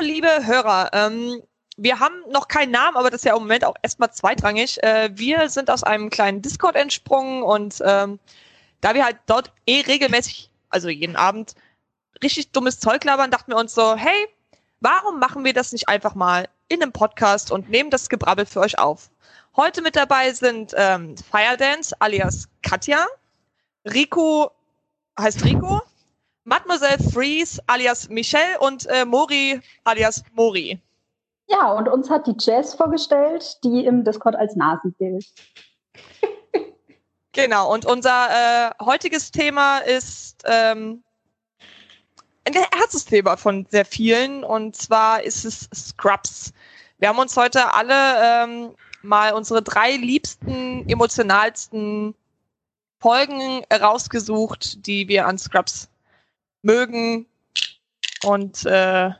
Liebe Hörer. Ähm, wir haben noch keinen Namen, aber das ist ja im Moment auch erstmal zweitrangig. Äh, wir sind aus einem kleinen Discord entsprungen und ähm, da wir halt dort eh regelmäßig, also jeden Abend, richtig dummes Zeug labern, dachten wir uns so, hey, warum machen wir das nicht einfach mal in einem Podcast und nehmen das Gebrabbel für euch auf? Heute mit dabei sind ähm, Firedance alias Katja, Rico heißt Rico, Mademoiselle Freeze alias Michelle und äh, Mori alias Mori. Ja, und uns hat die Jazz vorgestellt, die im Discord als Nasen gilt. genau, und unser äh, heutiges Thema ist ähm, ein Herzensthema von sehr vielen, und zwar ist es Scrubs. Wir haben uns heute alle ähm, mal unsere drei liebsten, emotionalsten Folgen rausgesucht, die wir an Scrubs mögen. Und äh,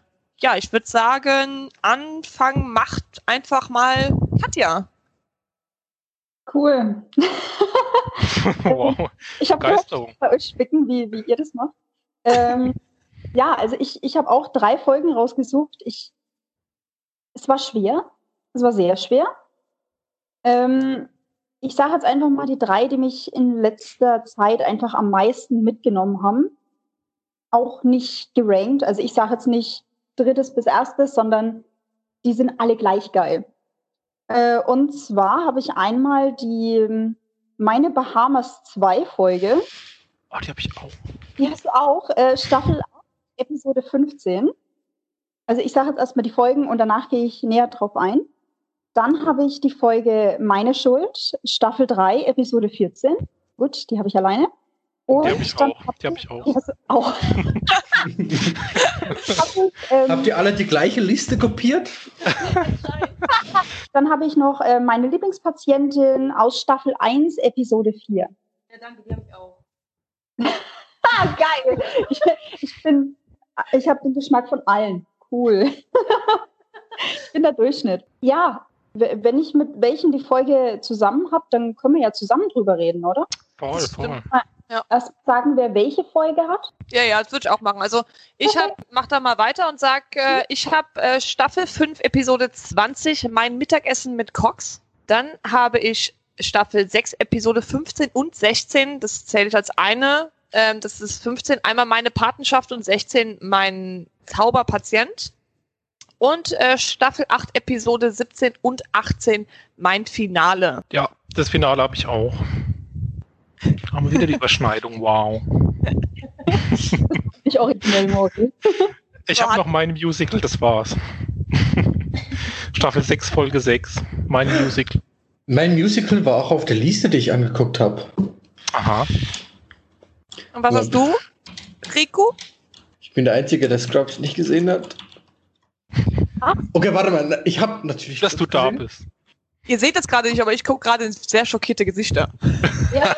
ja, ich würde sagen, Anfang macht einfach mal Katja. Cool. wow. Ich habe bei euch spicken, wie, wie ihr das macht. Ähm, ja, also ich, ich habe auch drei Folgen rausgesucht. Ich, es war schwer. Es war sehr schwer. Ähm, ich sage jetzt einfach mal die drei, die mich in letzter Zeit einfach am meisten mitgenommen haben. Auch nicht gerankt. Also ich sage jetzt nicht drittes bis erstes, sondern die sind alle gleich geil. Äh, und zwar habe ich einmal die ähm, meine Bahamas 2 Folge. Oh, die habe ich auch. Die hast du auch. Äh, Staffel 8, Episode 15. Also ich sage jetzt erstmal die Folgen und danach gehe ich näher drauf ein. Dann habe ich die Folge Meine Schuld, Staffel 3, Episode 14. Gut, die habe ich alleine. Und die habe ich auch. Die habe ich auch. auch. ich, ähm, Habt ihr alle die gleiche Liste kopiert? Dann habe ich noch äh, meine Lieblingspatientin aus Staffel 1, Episode 4. Ja, danke, die habe ich auch. ah, geil. Ich, ich bin, ich habe den Geschmack von allen. Cool. ich bin der Durchschnitt. Ja, wenn ich mit welchen die Folge zusammen habe, dann können wir ja zusammen drüber reden, oder? Voll, voll. Ja. Erst sagen wir, welche Folge hat? Ja, ja, das würde ich auch machen. Also ich okay. hab, mach da mal weiter und sag, äh, ich habe äh, Staffel 5, Episode 20, mein Mittagessen mit Cox. Dann habe ich Staffel 6, Episode 15 und 16, das zähle ich als eine. Ähm, das ist 15, einmal meine Patenschaft und 16 mein Zauberpatient. Und äh, Staffel 8, Episode 17 und 18 mein Finale. Ja, das Finale habe ich auch. Haben wir wieder die Überschneidung, wow. ich originell morgen. Ich habe noch mein Musical, das war's. Staffel 6, Folge 6. Mein Musical. Mein Musical war auch auf der Liste, die ich angeguckt habe. Aha. Und was hast du, Rico? Ich bin der Einzige, der Scrubs nicht gesehen hat. Ah. Okay, warte mal. Ich habe natürlich. Dass du da bist. Ihr seht das gerade nicht, aber ich gucke gerade in sehr schockierte Gesichter. Ja.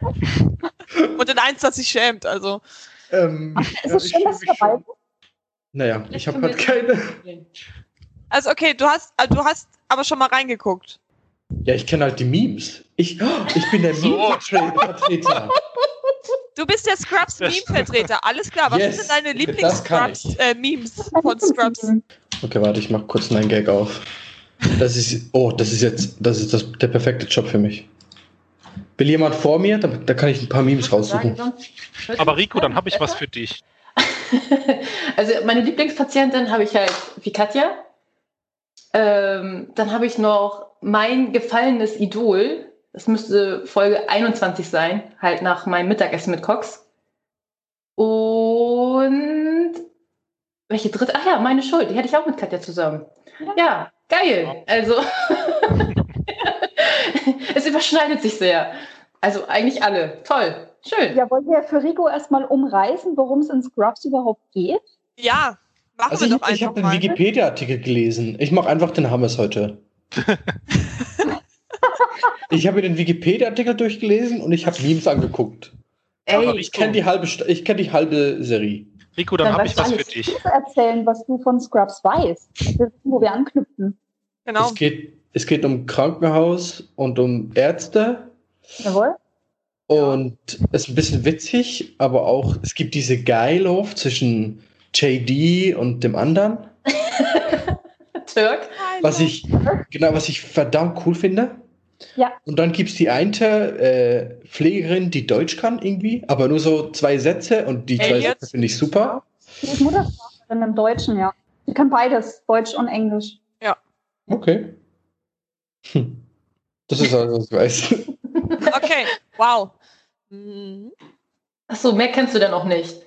Und in eins, das sich schämt, also. Ähm, Ach, ist es ja, schön, dass dabei bist? Naja, ich, ich habe halt keine. Also okay, du hast, also du hast aber schon mal reingeguckt. Ja, ich kenne halt die Memes. Ich, oh, ich bin der. Meme-Vertreter. Du bist der Scrubs-Meme-Vertreter. Alles klar. Was yes. sind deine Lieblings-Scrubs-Memes äh, von Scrubs? Okay, warte, ich mach kurz meinen Gag auf. Das ist, oh, das ist jetzt, das ist das, der perfekte Job für mich. Will jemand vor mir? Da, da kann ich ein paar Memes raussuchen. Aber Rico, dann habe ich was für dich. also meine Lieblingspatientin habe ich halt wie Katja. Ähm, dann habe ich noch mein gefallenes Idol. Das müsste Folge 21 sein, halt nach meinem Mittagessen mit Cox. Und welche dritte? Ach ja, meine Schuld. Die hatte ich auch mit Katja zusammen. Ja, geil. Also es überschneidet sich sehr. Also eigentlich alle. Toll. Schön. Ja, wollen wir für Rico erstmal umreißen, worum es in Scrubs überhaupt geht? Ja, machen also wir ich, doch einfach Ich habe den Wikipedia-Artikel gelesen. Ich mache einfach den Hammes heute. ich habe mir den Wikipedia-Artikel durchgelesen und ich habe Memes angeguckt. Ey, Aber ich kenne die halbe, ich kenne die halbe Serie. Rico, dann, dann habe ich was für dich. erzählen, was du von Scrubs weißt, wo wir anknüpfen. Genau. Es geht, es geht um Krankenhaus und um Ärzte. Jawohl. Und es ist ein bisschen witzig, aber auch, es gibt diese Geilhof zwischen JD und dem anderen. Turk. Was ich, genau, was ich verdammt cool finde. Ja. Und dann gibt es die eine äh, Pflegerin, die Deutsch kann irgendwie, aber nur so zwei Sätze und die zwei Elliot? Sätze finde ich super. Die ist Muttersprachlerin im Deutschen, ja. Die kann beides, Deutsch und Englisch. Okay. Hm. Das ist alles, was ich weiß. Okay, wow. Mhm. Achso, mehr kennst du denn noch nicht.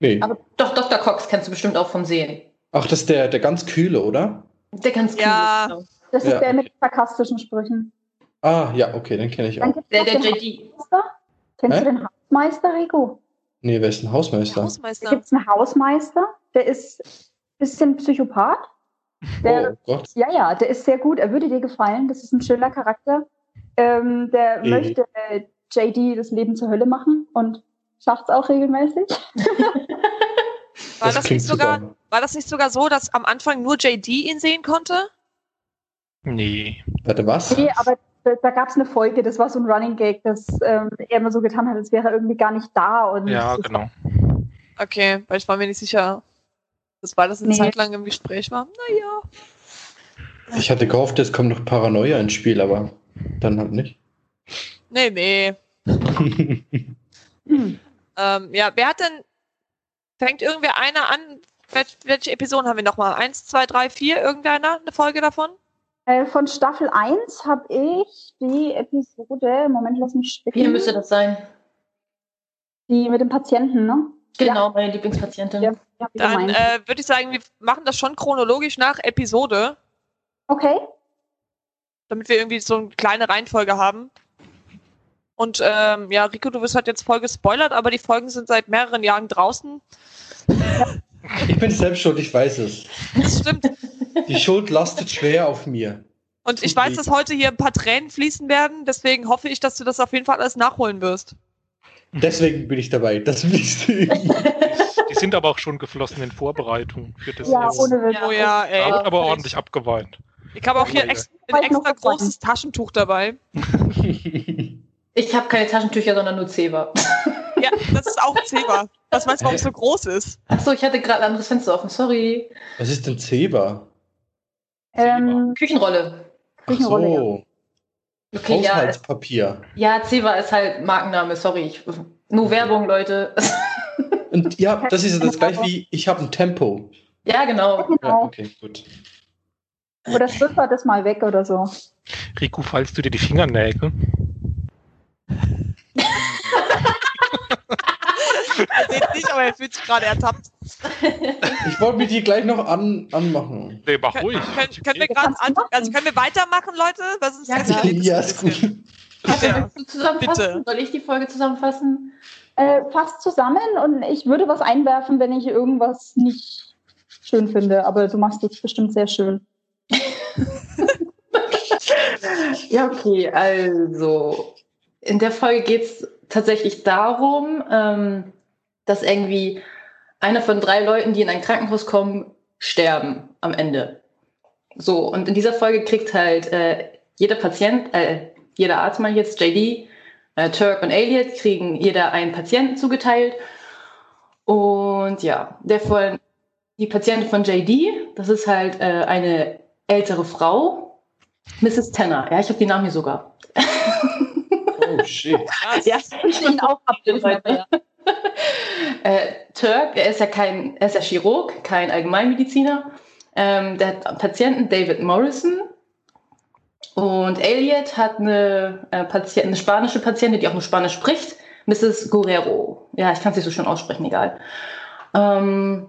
nee. Aber doch, Dr. Cox kennst du bestimmt auch vom Sehen. Ach, das ist der, der ganz kühle, oder? Der ganz cool Ja. ist. Das Ja. ist der mit den sarkastischen Sprüchen. Ah, ja, okay, den kenne ich auch. Der, der den JD. Hausmeister. Kennst Hä? du den Hausmeister, Rico? Nee, wer ist ein Hausmeister? Da Hausmeister. gibt es einen Hausmeister, der ist ein bisschen Psychopath. Der, Oh Gott. Ja, ja, der ist sehr gut. Er würde dir gefallen. Das ist ein schöner Charakter. Ähm, der Eh. möchte äh, JD das Leben zur Hölle machen und schafft es auch regelmäßig. War das, klingt nicht sogar, super. war das nicht sogar so, dass am Anfang nur JD ihn sehen konnte? Nee. Warte, was? Nee, aber da, da gab es eine Folge, das war so ein Running Gag, dass ähm, er immer so getan hat, als wäre er irgendwie gar nicht da. Und Ja, genau. Okay, weil ich war mir nicht sicher, dass weil das eine Nee. Zeit lang im Gespräch war. Naja. Ich hatte gehofft, es kommt noch Paranoia ins Spiel, aber dann halt nicht. Nee, nee. Hm. Ähm, ja, wer hat denn. Fängt irgendwer einer an? Wel- Welche Episoden haben wir nochmal? Eins, zwei, drei, vier? Irgendeiner? Eine Folge davon? Äh, von Staffel 1 habe ich die Episode, Moment, lass mich spicken. Hier müsste das sein. Die mit dem Patienten, ne? Genau, meine Lieblingspatientin. Ja, ja wie Dann äh, würde ich sagen, wir machen das schon chronologisch nach Episode, okay. damit wir irgendwie so eine kleine Reihenfolge haben. Und ähm, ja, Rico, du wirst halt jetzt voll gespoilert, aber die Folgen sind seit mehreren Jahren draußen. Ich bin selbst schuld, ich weiß es. Das stimmt. Die Schuld lastet schwer auf mir. Und ich weiß, dass heute hier ein paar Tränen fließen werden, deswegen hoffe ich, dass du das auf jeden Fall alles nachholen wirst. Deswegen bin ich dabei. Das du. Die sind aber auch schon geflossen in Vorbereitung für das Ja, jetzt. ohne Witz. Ja. Oh ja, ey. Da wird aber ordentlich abgeweint. Ich habe auch hier ex ein extra großes Taschentuch dabei. Ich habe keine Taschentücher, sondern nur Zewa. Ja, das ist auch Zebra. Was meinst du, warum es so groß ist? Achso, ich hatte gerade ein anderes Fenster offen. Sorry. Was ist denn Zeba? Ähm, Küchenrolle. Ach Küchenrolle, ja. so, Okay, ja. es- Haushaltspapier. Ja, Zewa ist halt Markenname. Sorry. Ich, nur Werbung, Leute. Und ja, das ist ja das gleiche wie ich habe ein Tempo. ja, genau. Ja, genau. okay, gut. Oder schwippert das mal weg oder so. Riku, falls du dir die Fingernägel. Er sieht nicht, aber er fühlt sich gerade ertappt. Ich wollte mir die gleich noch an, anmachen. Nee, mach Können, ruhig. können, können wir Das gerade also können wir weitermachen, Leute? Was ist Ja, das Ja, ist gut. Ja. Du zusammenfassen? Bitte. Soll ich die Folge zusammenfassen? Äh, fast zusammen und ich würde was einwerfen, wenn ich irgendwas nicht schön finde, aber du machst es bestimmt sehr schön. Ja, okay, also in der Folge geht es tatsächlich darum, ähm, dass irgendwie einer von drei Leuten, die in ein Krankenhaus kommen, sterben am Ende. So, und in dieser Folge kriegt halt äh, jeder Patient, äh, jeder Arzt mal jetzt, JD, äh, Turk und Elliot, kriegen jeder einen Patienten zugeteilt. Und ja, der von, die Patientin von JD, das ist halt äh, eine ältere Frau, Mrs. Tanner. Ja, ich habe die Namen hier sogar. Oh shit. Ja, Ich ihn auch Leute. Äh, Turk, er ist ja kein, er ist ja Chirurg, kein Allgemeinmediziner. Ähm, der hat einen Patienten, David Morrison. Und Elliot hat eine, äh, Patient, eine spanische Patientin, die auch nur Spanisch spricht, Mrs. Guerrero. Ja, ich kann es nicht so schön aussprechen, egal. Ähm,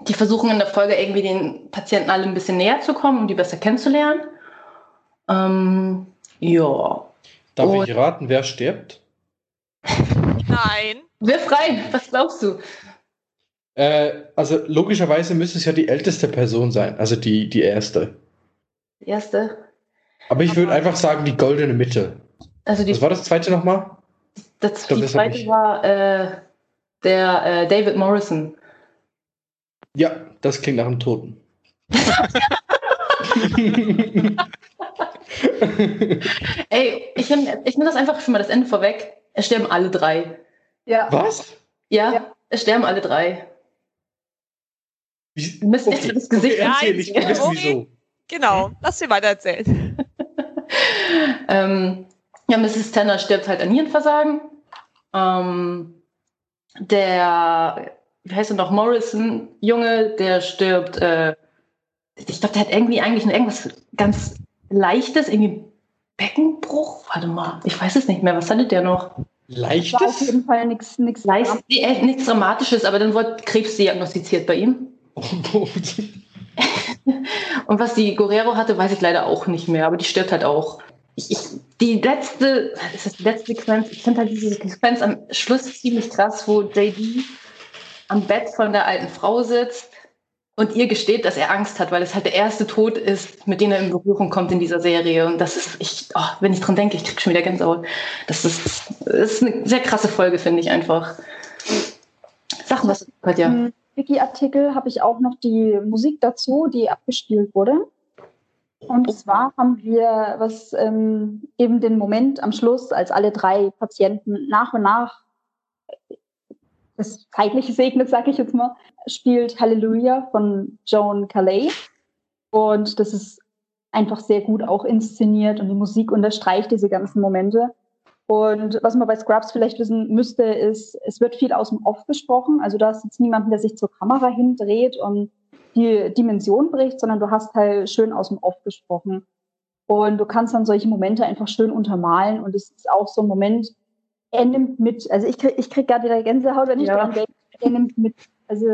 die versuchen in der Folge irgendwie den Patienten alle ein bisschen näher zu kommen, um die besser kennenzulernen. Ähm, ja. Darf Und- ich raten, wer stirbt? Nein. Wirf rein, was glaubst du? Äh, also logischerweise müsste es ja die älteste Person sein, also die, die erste. Die erste. Aber ich würde einfach sagen, die goldene Mitte. Also die Was war das zweite nochmal? Das, glaub, die das zweite war äh, der äh, David Morrison. Ja, das klingt nach einem Toten. Ey, ich nehme ich nehm das einfach schon mal das Ende vorweg. Es sterben alle drei. Ja. Was? Ja, Ja. es sterben alle drei. Wie- Wir müssen jetzt das Gesicht erzähl, Nein, ich wissen, Mori. wieso. Genau, lass dir weiter erzählen. ähm, ja, Mrs. Tanner stirbt halt an Nierenversagen. Ähm, der, wie heißt er noch, Morrison, Junge, der stirbt, äh, ich glaube, der hat irgendwie eigentlich nur irgendwas ganz Leichtes, irgendwie Beckenbruch. Warte mal, ich weiß es nicht mehr. Was hatte der noch? War auf Leichtes? jeden Fall nichts nichts Leicht, äh, nichts Dramatisches, aber dann wurde Krebs diagnostiziert bei ihm. Und was die Guerrero hatte, weiß ich leider auch nicht mehr, aber die stirbt halt auch. Ich, ich, die letzte, ist das die letzte Sequenz? Ich finde halt diese Sequenz am Schluss ziemlich krass, wo JD am Bett von der alten Frau sitzt und ihr gesteht, dass er Angst hat, weil es halt der erste Tod ist, mit dem er in Berührung kommt in dieser Serie. Und das ist, ich, oh, wenn ich dran denke, ich krieg schon wieder Gänsehaut. Das ist, das ist eine sehr krasse Folge, finde ich einfach. Sag was, Katja. Im Wiki-Artikel habe ich auch noch die Musik dazu, die abgespielt wurde. Und zwar haben wir was ähm, eben den Moment am Schluss, als alle drei Patienten nach und nach das Zeitliche segnet, sage ich jetzt mal, spielt Hallelujah von Joan Calais. Und das ist einfach sehr gut auch inszeniert und die Musik unterstreicht diese ganzen Momente. Und was man bei Scrubs vielleicht wissen müsste, ist, es wird viel aus dem Off gesprochen. Also da ist jetzt niemand, der sich zur Kamera hindreht und die Dimension bricht, sondern du hast halt schön aus dem Off gesprochen. Und du kannst dann solche Momente einfach schön untermalen. Und es ist auch so ein Moment, er nimmt mit, also ich krieg, ich krieg gerade wieder Gänsehaut, wenn ich Ja. daran denke, er nimmt mit. Also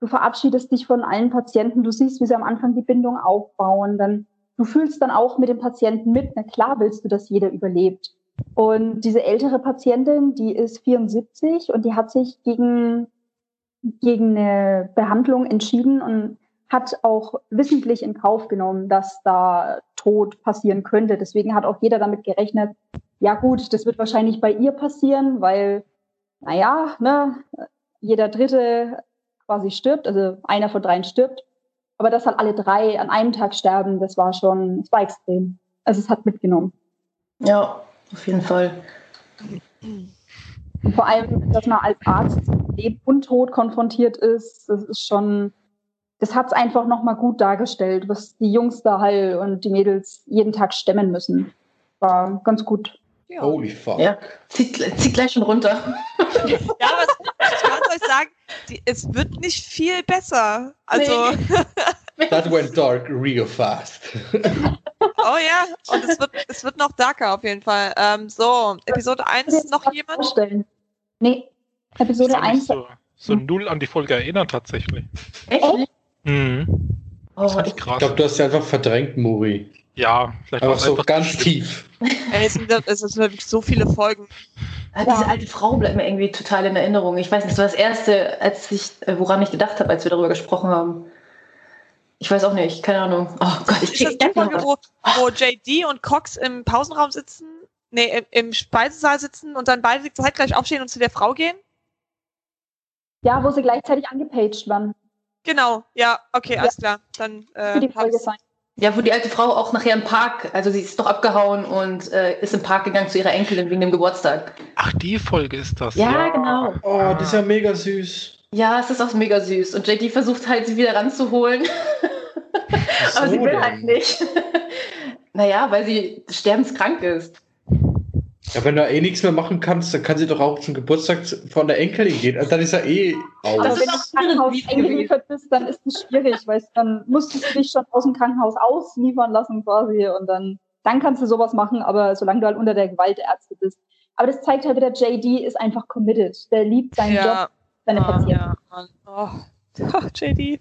du verabschiedest dich von allen Patienten, du siehst, wie sie am Anfang die Bindung aufbauen, dann du fühlst dann auch mit dem Patienten mit. Na klar willst du, dass jeder überlebt. Und diese ältere Patientin, die ist 74 und die hat sich gegen, gegen eine Behandlung entschieden und hat auch wissentlich in Kauf genommen, dass da Tod passieren könnte. Deswegen hat auch jeder damit gerechnet, ja gut, das wird wahrscheinlich bei ihr passieren, weil, naja, ne, jeder Dritte quasi stirbt, also einer von dreien stirbt. Aber dass halt alle drei an einem Tag sterben, das war schon, das war extrem. Also es hat mitgenommen. Ja, auf jeden Fall. Vor allem, dass man als Arzt mit Leben und Tod konfrontiert ist, das ist schon, das hat es einfach nochmal gut dargestellt, was die Jungs da halt und die Mädels jeden Tag stemmen müssen. War ganz gut. Ja, Holy fuck. Ja. Zieht, zieht gleich schon runter. ja aber ich kann euch sagen, die, es wird nicht viel besser. Also, That went dark real fast. oh ja, und es wird, es wird noch darker auf jeden Fall. Ähm, so, Episode 1 noch jemand? Vorstellen. Nee, Ich Episode kann mich 1. so, so null an die Folge erinnern, tatsächlich. Echt? Mhm. Oh, ich, glaube, du hast sie einfach verdrängt, Muri. Ja, vielleicht Aber es so einfach ganz tief. Ey, es sind, es sind wirklich so viele Folgen. Ah, diese alte Frau bleibt mir irgendwie total in Erinnerung. Ich weiß nicht, das war das Erste, als ich, äh, woran ich gedacht habe, als wir darüber gesprochen haben. Ich weiß auch nicht, keine Ahnung. Oh Gott, ich Ist das krieg die Folge, wo, wo JD und Cox im Pausenraum sitzen? Nee, im, im Speisesaal sitzen und dann beide zeitgleich aufstehen und zu der Frau gehen? Ja, wo sie gleichzeitig angepaged waren. Genau, ja, okay, alles klar. Dann Für die äh, hab Folge sein. Ja, wo die alte Frau auch nachher im Park, also sie ist doch abgehauen und äh, ist im Park gegangen zu ihrer Enkelin wegen dem Geburtstag. Ach, die Folge ist das. Ja, genau. Oh, das ist ja mega süß. Ja, es ist auch mega süß. Und JD versucht halt, sie wieder ranzuholen. Aber sie So will denn? halt nicht. naja, weil sie sterbenskrank ist. Ja, wenn du eh nichts mehr machen kannst, dann kann sie doch auch zum Geburtstag von der Enkelin gehen. Also dann ist er eh Aber aus. ist wenn du im Krankenhaus eingeliefert bist, dann ist es schwierig, weil dann musstest du dich schon aus dem Krankenhaus ausliefern lassen quasi und dann, dann kannst du sowas machen, aber solange du halt unter der Gewaltärzte bist. Aber das zeigt halt wieder, JD ist einfach committed. Der liebt seinen Job, Ja, seine ah, Patienten. ja. Oh. Ach, JD.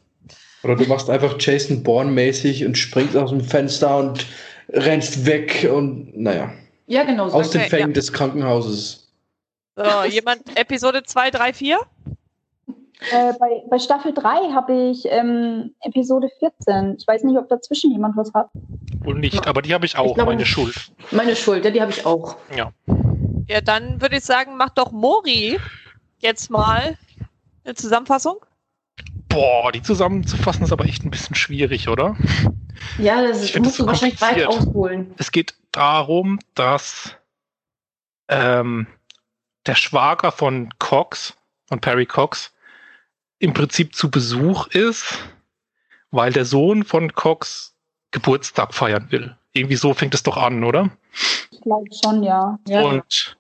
Oder du machst einfach Jason Bourne-mäßig und springst aus dem Fenster und rennst weg und naja, Ja, genau so. aus den Okay, Fängen ja. des Krankenhauses. So, jemand Episode 2, 3, 4? Äh, bei, bei Staffel 3 habe ich ähm, Episode 14. Ich weiß nicht, ob dazwischen jemand was hat. Wohl nicht, aber die habe ich auch, Ich glaube meine. Schuld. Meine Schuld, ja, die habe ich auch. Ja. Ja, dann würde ich sagen, mach doch Mori jetzt mal eine Zusammenfassung. Boah, die zusammenzufassen ist aber echt ein bisschen schwierig, oder? Ja, das ist, musst das du so wahrscheinlich weit ausholen. Es geht darum, dass ähm, der Schwager von Cox, von Perry Cox, im Prinzip zu Besuch ist, weil der Sohn von Cox Geburtstag feiern will. Irgendwie so fängt es doch an, oder? Ich glaube schon, ja. Ja. Und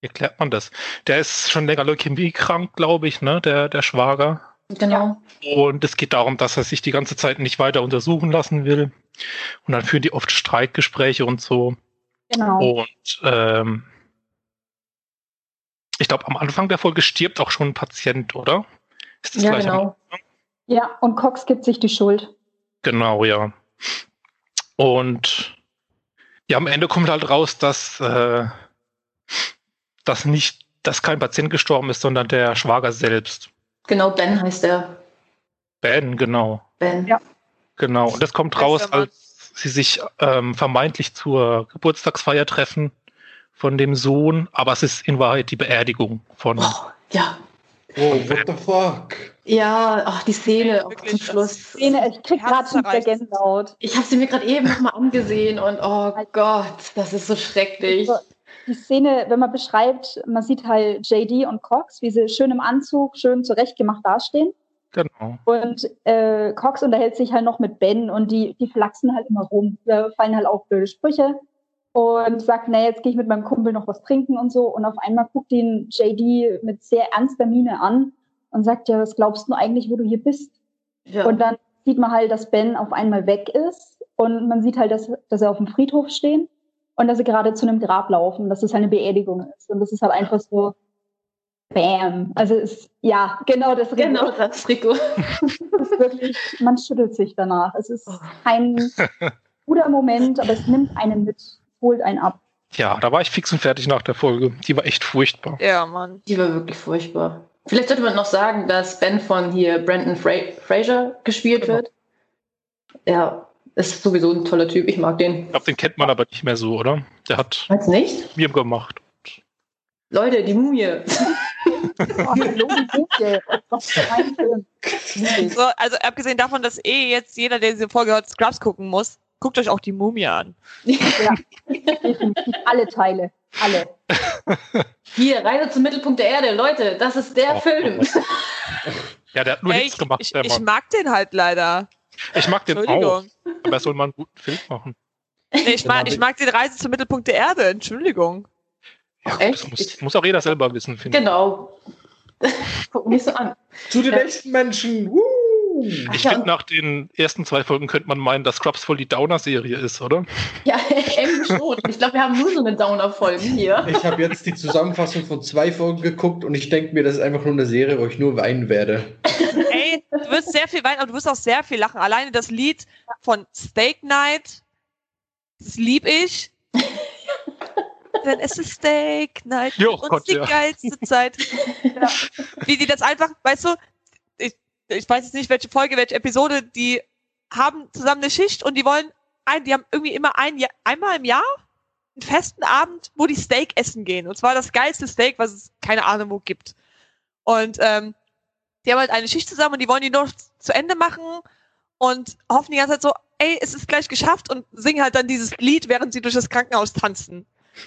wie erklärt man das? Der ist schon länger Leukämie krank, glaube ich, ne? Der, der Schwager. Genau. Und es geht darum, dass er sich die ganze Zeit nicht weiter untersuchen lassen will. Und dann führen die oft Streitgespräche und so. Genau. Und ähm, ich glaube, am Anfang der Folge stirbt auch schon ein Patient, oder? Ist das Ja, gleich am genau. Ja, und Cox gibt sich die Schuld. Genau, ja. Und ja, am Ende kommt halt raus, dass, äh, dass nicht, dass kein Patient gestorben ist, sondern der Schwager selbst. Genau, Ben heißt er. Ben, genau. Ben. Ja. Genau. Und das kommt raus, als sie sich ähm, vermeintlich zur Geburtstagsfeier treffen von dem Sohn, aber es ist in Wahrheit die Beerdigung von. Oh, ja. Oh, what the fuck? Ja, ach, die Szene auch Wirklich, zum Schluss. Szene, ich krieg gerade Herzzerreißend. Gänsehaut. Ich habe sie mir gerade eben nochmal angesehen und oh Gott, das ist so schrecklich. Die Szene, wenn man beschreibt, man sieht halt JD und Cox, wie sie schön im Anzug, schön zurechtgemacht dastehen. Genau. Und äh, Cox unterhält sich halt noch mit Ben und die, die flachsen halt immer rum. Da fallen halt auch blöde Sprüche und sagt, na, jetzt gehe ich mit meinem Kumpel noch was trinken und so. Und auf einmal guckt ihn JD mit sehr ernster Miene an und sagt, ja, was glaubst du eigentlich, wo du hier bist? Ja. Und dann sieht man halt, dass Ben auf einmal weg ist und man sieht halt, dass, dass er auf dem Friedhof stehen und dass sie gerade zu einem Grab laufen, dass es halt eine Beerdigung ist. Und das ist halt einfach so, bam. Also ist, ja, genau das genau das, Rico. wirklich, man schüttelt sich danach. Es ist kein guter Moment, aber es nimmt einen mit, holt einen ab. Ja, da war ich fix und fertig nach der Folge. Die war echt furchtbar. Ja, Mann. Die war wirklich furchtbar. Vielleicht sollte man noch sagen, dass Ben von hier Brandon Fra Fraser gespielt Genau. wird. Ja, ist sowieso ein toller Typ. Ich mag den. Ich glaube, den kennt man aber nicht mehr so, oder? Der hat Meinst du nicht? mir gemacht. Leute, die Mumie. Oh. So, also abgesehen davon, dass eh jetzt jeder, der diese Folge hört, Scrubs gucken muss, guckt euch auch die Mumie an. Ja. Alle Teile. Alle. Hier, Reise zum Mittelpunkt der Erde. Leute, das ist der Oh, Film. Ja, der hat nur Ey, nichts ich, gemacht, ich, ich mag den halt leider. Ich mag den auch. Aber er soll mal einen guten Film machen. Nee, ich, mag, ich mag den Reise zum Mittelpunkt der Erde. Entschuldigung. Ja, Echt? das muss, muss auch jeder selber wissen, finde ich. Genau. Guck mich so an. Zu den echten Menschen. Woo! Ich Ja, finde, nach den ersten zwei Folgen könnte man meinen, dass Scrubs voll die Downer-Serie ist, oder? Ja, irgendwie schon. Ich glaube, wir haben nur so eine Downer-Folge hier. Ich habe jetzt die Zusammenfassung von zwei Folgen geguckt und ich denke mir, das ist einfach nur eine Serie, wo ich nur weinen werde. Du wirst sehr viel weinen, aber du wirst auch sehr viel lachen. Alleine das Lied von Steak Night, das lieb ich. Denn es ist Steak Night Jo, und Gott, die ja. geilste Zeit. Ja. Wie die das einfach, weißt du, ich, ich weiß jetzt nicht, welche Folge, welche Episode, die haben zusammen eine Schicht und die wollen, ein, die haben irgendwie immer ein, Jahr- einmal im Jahr einen festen Abend, wo die Steak essen gehen. Und zwar das geilste Steak, was es keine Ahnung wo gibt. Und ähm, die haben halt eine Schicht zusammen und die wollen die noch zu Ende machen und hoffen die ganze Zeit so, ey, es ist gleich geschafft und singen halt dann dieses Lied, während sie durch das Krankenhaus tanzen.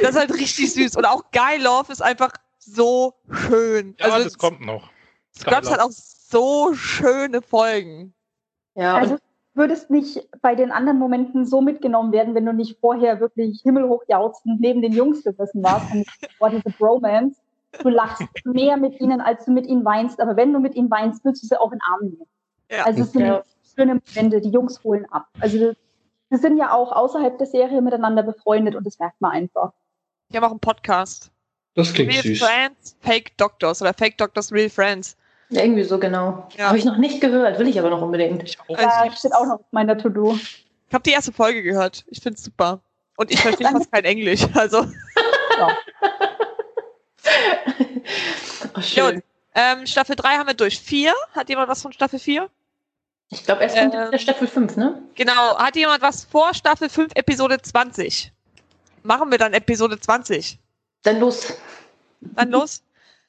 Das ist halt richtig süß. Und auch Guy Love ist einfach so schön. Ja, also das kommt noch. Scrubs hat auch so schöne Folgen. Ja, Also würdest nicht bei den anderen Momenten so mitgenommen werden, wenn du nicht vorher wirklich himmelhoch jauchzend neben den Jungs gesessen warst und vor diese Bromance. Du lachst mehr mit ihnen, als du mit ihnen weinst, aber wenn du mit ihnen weinst, willst du sie auch in den Arm nehmen. Ja. Also es sind Ja. schöne Momente, die Jungs holen ab. Also sie sind ja auch außerhalb der Serie miteinander befreundet und das merkt man einfach. Die haben auch einen Podcast. Das klingt Real süß. Friends, Fake Doctors oder Fake Doctors, Real Friends. irgendwie so genau. Ja. Habe ich noch nicht gehört, will ich aber noch unbedingt. Ich auch. Also ich- steht auch noch auf meiner To-Do. Ich habe die erste Folge gehört. Ich find's super. Und ich verstehe fast kein Englisch. Also, Oh, schön. Ähm, Staffel 3 haben wir durch. 4? Hat jemand was von Staffel 4? Ich glaube, erst kommt Ähm, der Staffel 5, ne? Genau. Hat jemand was vor Staffel 5, Episode 20? Machen wir dann Episode 20. Dann los. Dann los.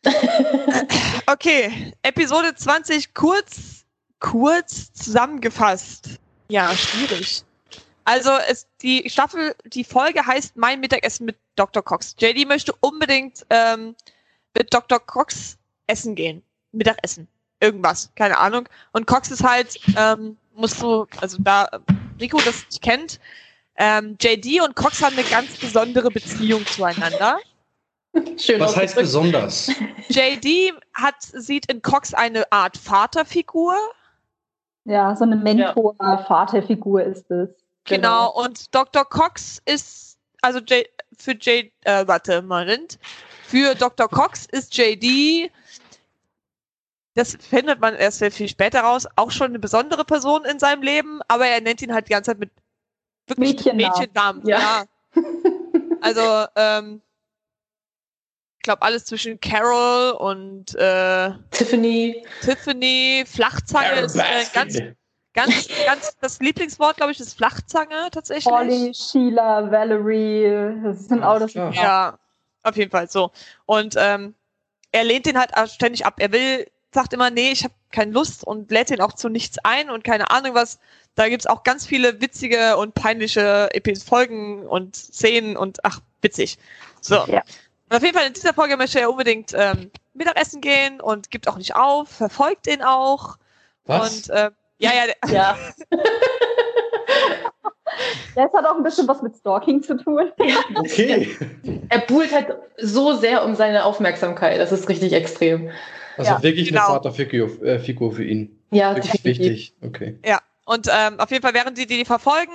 okay, Episode 20 kurz, kurz zusammengefasst. Ja, schwierig. Also es, die Staffel, die Folge heißt Mein Mittagessen mit Dr. Cox. JD möchte unbedingt ähm, mit Dr. Cox essen gehen. Mittagessen. Irgendwas, keine Ahnung. Und Cox ist halt, ähm, musst du, also da Rico das nicht kennt, ähm, JD und Cox haben eine ganz besondere Beziehung zueinander. Schön Was heißt besonders? JD hat, sieht in Cox eine Art Vaterfigur. Ja, so eine Mentor-Vaterfigur ist es. Genau. Und Dr. Cox ist, also J, für J, äh, warte, Moment. Für Dr. Cox ist JD, das findet man erst sehr viel später raus, auch schon eine besondere Person in seinem Leben, aber er nennt ihn halt die ganze Zeit mit wirklich Mädchennamen. Mädchennamen. Ja. Ja. Also, ähm, ich glaube, alles zwischen Carol und äh, Tiffany. Tiffany, Flachzange ist äh, ganz, ganz, ganz, das Lieblingswort, glaube ich, ist Flachzange tatsächlich. Polly, Sheila, Valerie, das sind auch das. klar. Ja, auf jeden Fall so. Und ähm, er lehnt den halt ständig ab. Er will, sagt immer, nee, ich habe keine Lust und lädt den auch zu nichts ein und keine Ahnung was. Da gibt's auch ganz viele witzige und peinliche Epis Folgen und Szenen und ach, witzig. So. Ja. Und auf jeden Fall in dieser Folge möchte er unbedingt ähm, Mittagessen gehen und gibt auch nicht auf, verfolgt ihn auch. Was? Und äh, ja, ja, der- Ja. Ja, es hat auch ein bisschen was mit Stalking zu tun. Okay. Er buhlt halt so sehr um seine Aufmerksamkeit. Das ist richtig extrem. Also Ja, wirklich genau. eine Vaterfigur äh, Figur für ihn. Ja, Wirklich wichtig. Okay. Und ähm, auf jeden Fall, während die die verfolgen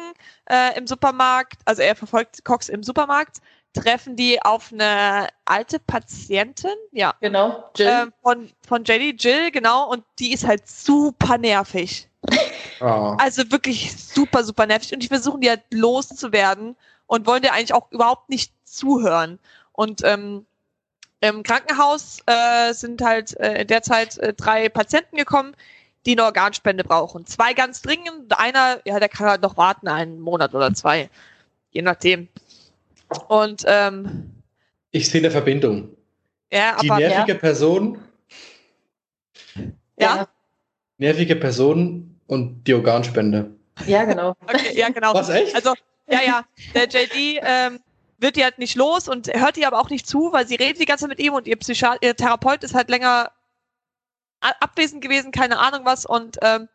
äh, im Supermarkt, also er verfolgt Cox im Supermarkt, treffen die auf eine alte Patientin, ja, Genau. Jill. ähm, von, von JD, Jill, genau, und die ist halt super nervig. Ah. Also wirklich super, super nervig. Und die versuchen die halt loszuwerden und wollen dir eigentlich auch überhaupt nicht zuhören. Und ähm, im Krankenhaus äh, sind halt äh, in der Zeit äh, drei Patienten gekommen, die eine Organspende brauchen. Zwei ganz dringend, einer, ja, der kann halt noch warten, einen Monat oder zwei. Je nachdem. Und ähm, Ich sehe eine Verbindung. ja, Die aber nervige Person, ja, nervige Person und die Organspende. Ja, genau. okay, ja, genau. Was echt? Also, ja, ja, der JD ähm, wird die halt nicht los und hört die aber auch nicht zu, weil sie redet die ganze Zeit mit ihm und ihr, Psychiat ihr Therapeut ist halt länger abwesend gewesen, keine Ahnung was und ähm,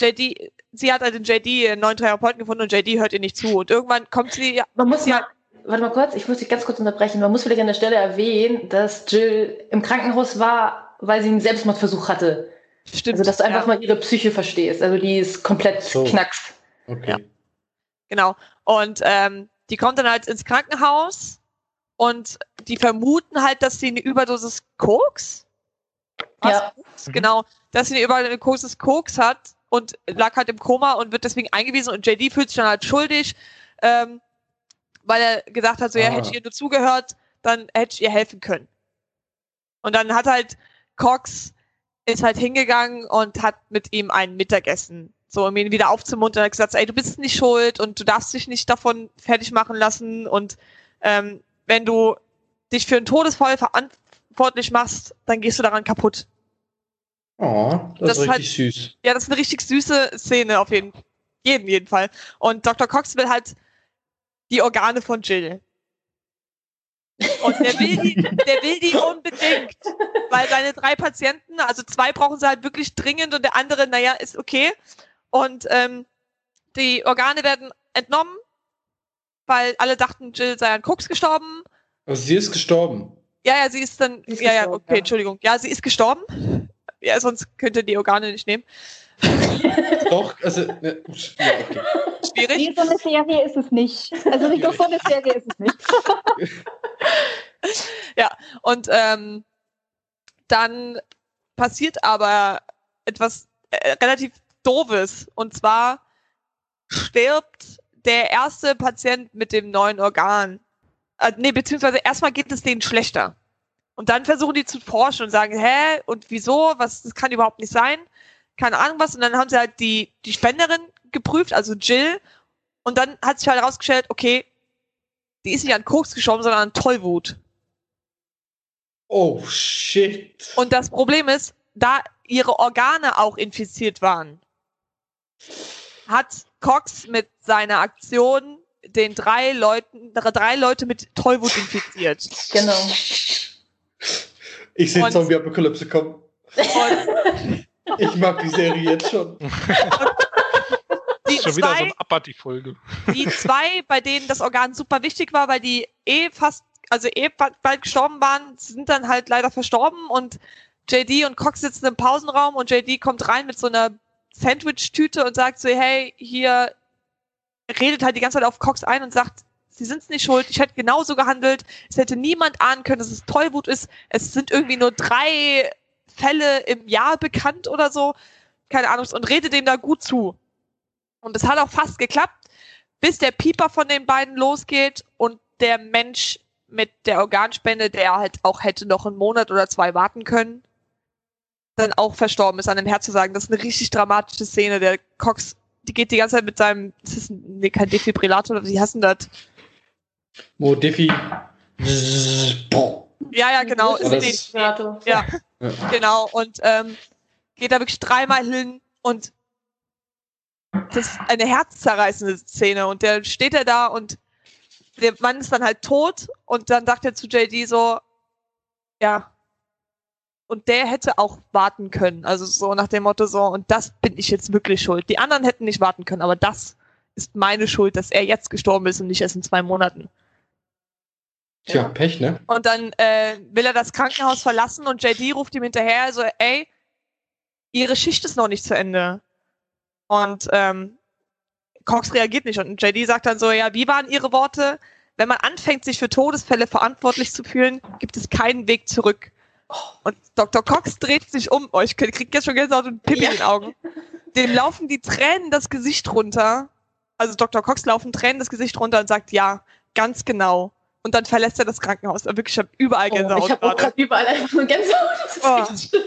JD, sie hat halt den JD einen neuen Therapeuten gefunden und JD hört ihr nicht zu und irgendwann kommt sie, ja, Man muss Ja. mal, warte mal kurz, ich muss dich ganz kurz unterbrechen. Man muss vielleicht an der Stelle erwähnen, dass Jill im Krankenhaus war, weil sie einen Selbstmordversuch hatte. Stimmt. Also, dass du einfach ja, mal ihre Psyche verstehst. Also, die ist komplett So. knacks. Okay. Ja. Genau. Und ähm, die kommt dann halt ins Krankenhaus und die vermuten halt, dass sie eine Überdosis Koks? Ja. Koks? Genau, dass sie eine Überdosis Koks hat und lag halt im Koma und wird deswegen eingewiesen und JD fühlt sich dann halt schuldig, ähm, weil er gesagt hat, so ja, Ah. hätte ich ihr nur zugehört, dann hätte ich ihr helfen können. Und dann hat halt Cox ist halt hingegangen und hat mit ihm ein Mittagessen, so um ihn wieder aufzumuntern, hat gesagt, ey, du bist nicht schuld und du darfst dich nicht davon fertig machen lassen und ähm, wenn du dich für einen Todesfall verantwortlich machst, dann gehst du daran kaputt. Oh, das, Das ist halt- richtig süß. Ja, das ist eine richtig süße Szene auf jeden, jeden, jeden Fall. Und Dr. Cox will halt die Organe von Jill. Und der will die, der will die unbedingt. Weil seine drei Patienten, also zwei brauchen sie halt wirklich dringend und der andere, naja, ist okay. Und ähm, die Organe werden entnommen, weil alle dachten, Jill sei an Koks gestorben. Also sie ist gestorben. Ja, ja, sie ist dann, Sie ist ja, ja, okay, ja. Entschuldigung. Ja, sie ist gestorben. Ja, sonst könnte die Organe nicht nehmen. Doch, also, ne, ja, okay. Schwierig. Nee, so eine Serie ist es nicht. Also nicht nur so eine Serie ist es nicht. Und ähm, dann passiert aber etwas äh, relativ Doofes. Und zwar stirbt der erste Patient mit dem neuen Organ. Äh, nee, beziehungsweise erstmal geht es denen schlechter. Und dann versuchen die zu forschen und sagen, hä, und wieso? Was, das kann überhaupt nicht sein. Keine Ahnung was. Und dann haben sie halt die, die Spenderin geprüft, also Jill. Und dann hat sich halt herausgestellt, okay, die ist nicht an Koks gestorben, sondern an Tollwut. Oh, shit. Und das Problem ist, da ihre Organe auch infiziert waren, hat Cox mit seiner Aktion den drei Leuten, drei Leute mit Tollwut infiziert. Genau. Ich sehe Und- Zombie-Apokalypse kommen. Und Ich mag die Serie jetzt schon. die Schon wieder so zwei, eine Apathie-Folge. die zwei, bei denen das Organ super wichtig war, weil die eh fast, also eh ba- bald gestorben waren, sind dann halt leider verstorben und JD und Cox sitzen im Pausenraum und JD kommt rein mit so einer Sandwich-Tüte und sagt so, hey, hier redet halt die ganze Zeit auf Cox ein und sagt, sie sind's nicht schuld, ich hätte genauso gehandelt, es hätte niemand ahnen können, dass es Tollwut ist, es sind irgendwie nur drei Fälle im Jahr bekannt oder so, keine Ahnung, und redet dem da gut zu. Und es hat auch fast geklappt, bis der Pieper von den beiden losgeht und der Mensch mit der Organspende, der halt auch hätte noch einen Monat oder zwei warten können, dann auch verstorben ist an den Herzversagen. Das ist eine richtig dramatische Szene. Der Cox, die geht die ganze Zeit mit seinem, das ist ein, nee, kein Defibrillator, oder wie hassen das? Wo Diffie. Ja, ja, genau. Ist ist- ja, Ja. genau. Und ähm, geht da wirklich dreimal hin und das ist eine herzzerreißende Szene. Und der steht er da und der Mann ist dann halt tot und dann sagt er zu JD so, ja, und der hätte auch warten können. Also so nach dem Motto so, und das bin ich jetzt wirklich schuld. Die anderen hätten nicht warten können, aber das ist meine Schuld, dass er jetzt gestorben ist und nicht erst in zwei Monaten. Tja, Pech, ne? Und dann äh, will er das Krankenhaus verlassen und JD ruft ihm hinterher, so, ey, ihre Schicht ist noch nicht zu Ende. Und ähm, Cox reagiert nicht und JD sagt dann so, ja, wie waren ihre Worte? Wenn man anfängt, sich für Todesfälle verantwortlich zu fühlen, gibt es keinen Weg zurück. Und Dr. Cox dreht sich um. Oh, ich krieg jetzt schon Gänsehaut und Pipi Ja. in den Augen. Dem laufen die Tränen das Gesicht runter. Also Dr. Cox laufen Tränen das Gesicht runter und sagt, ja, ganz genau. Und dann verlässt er das Krankenhaus. Wirklich, ich habe überall Oh, Gänsehaut ich habe gerade. überall einfach nur Gänsehaut. Das ist Oh.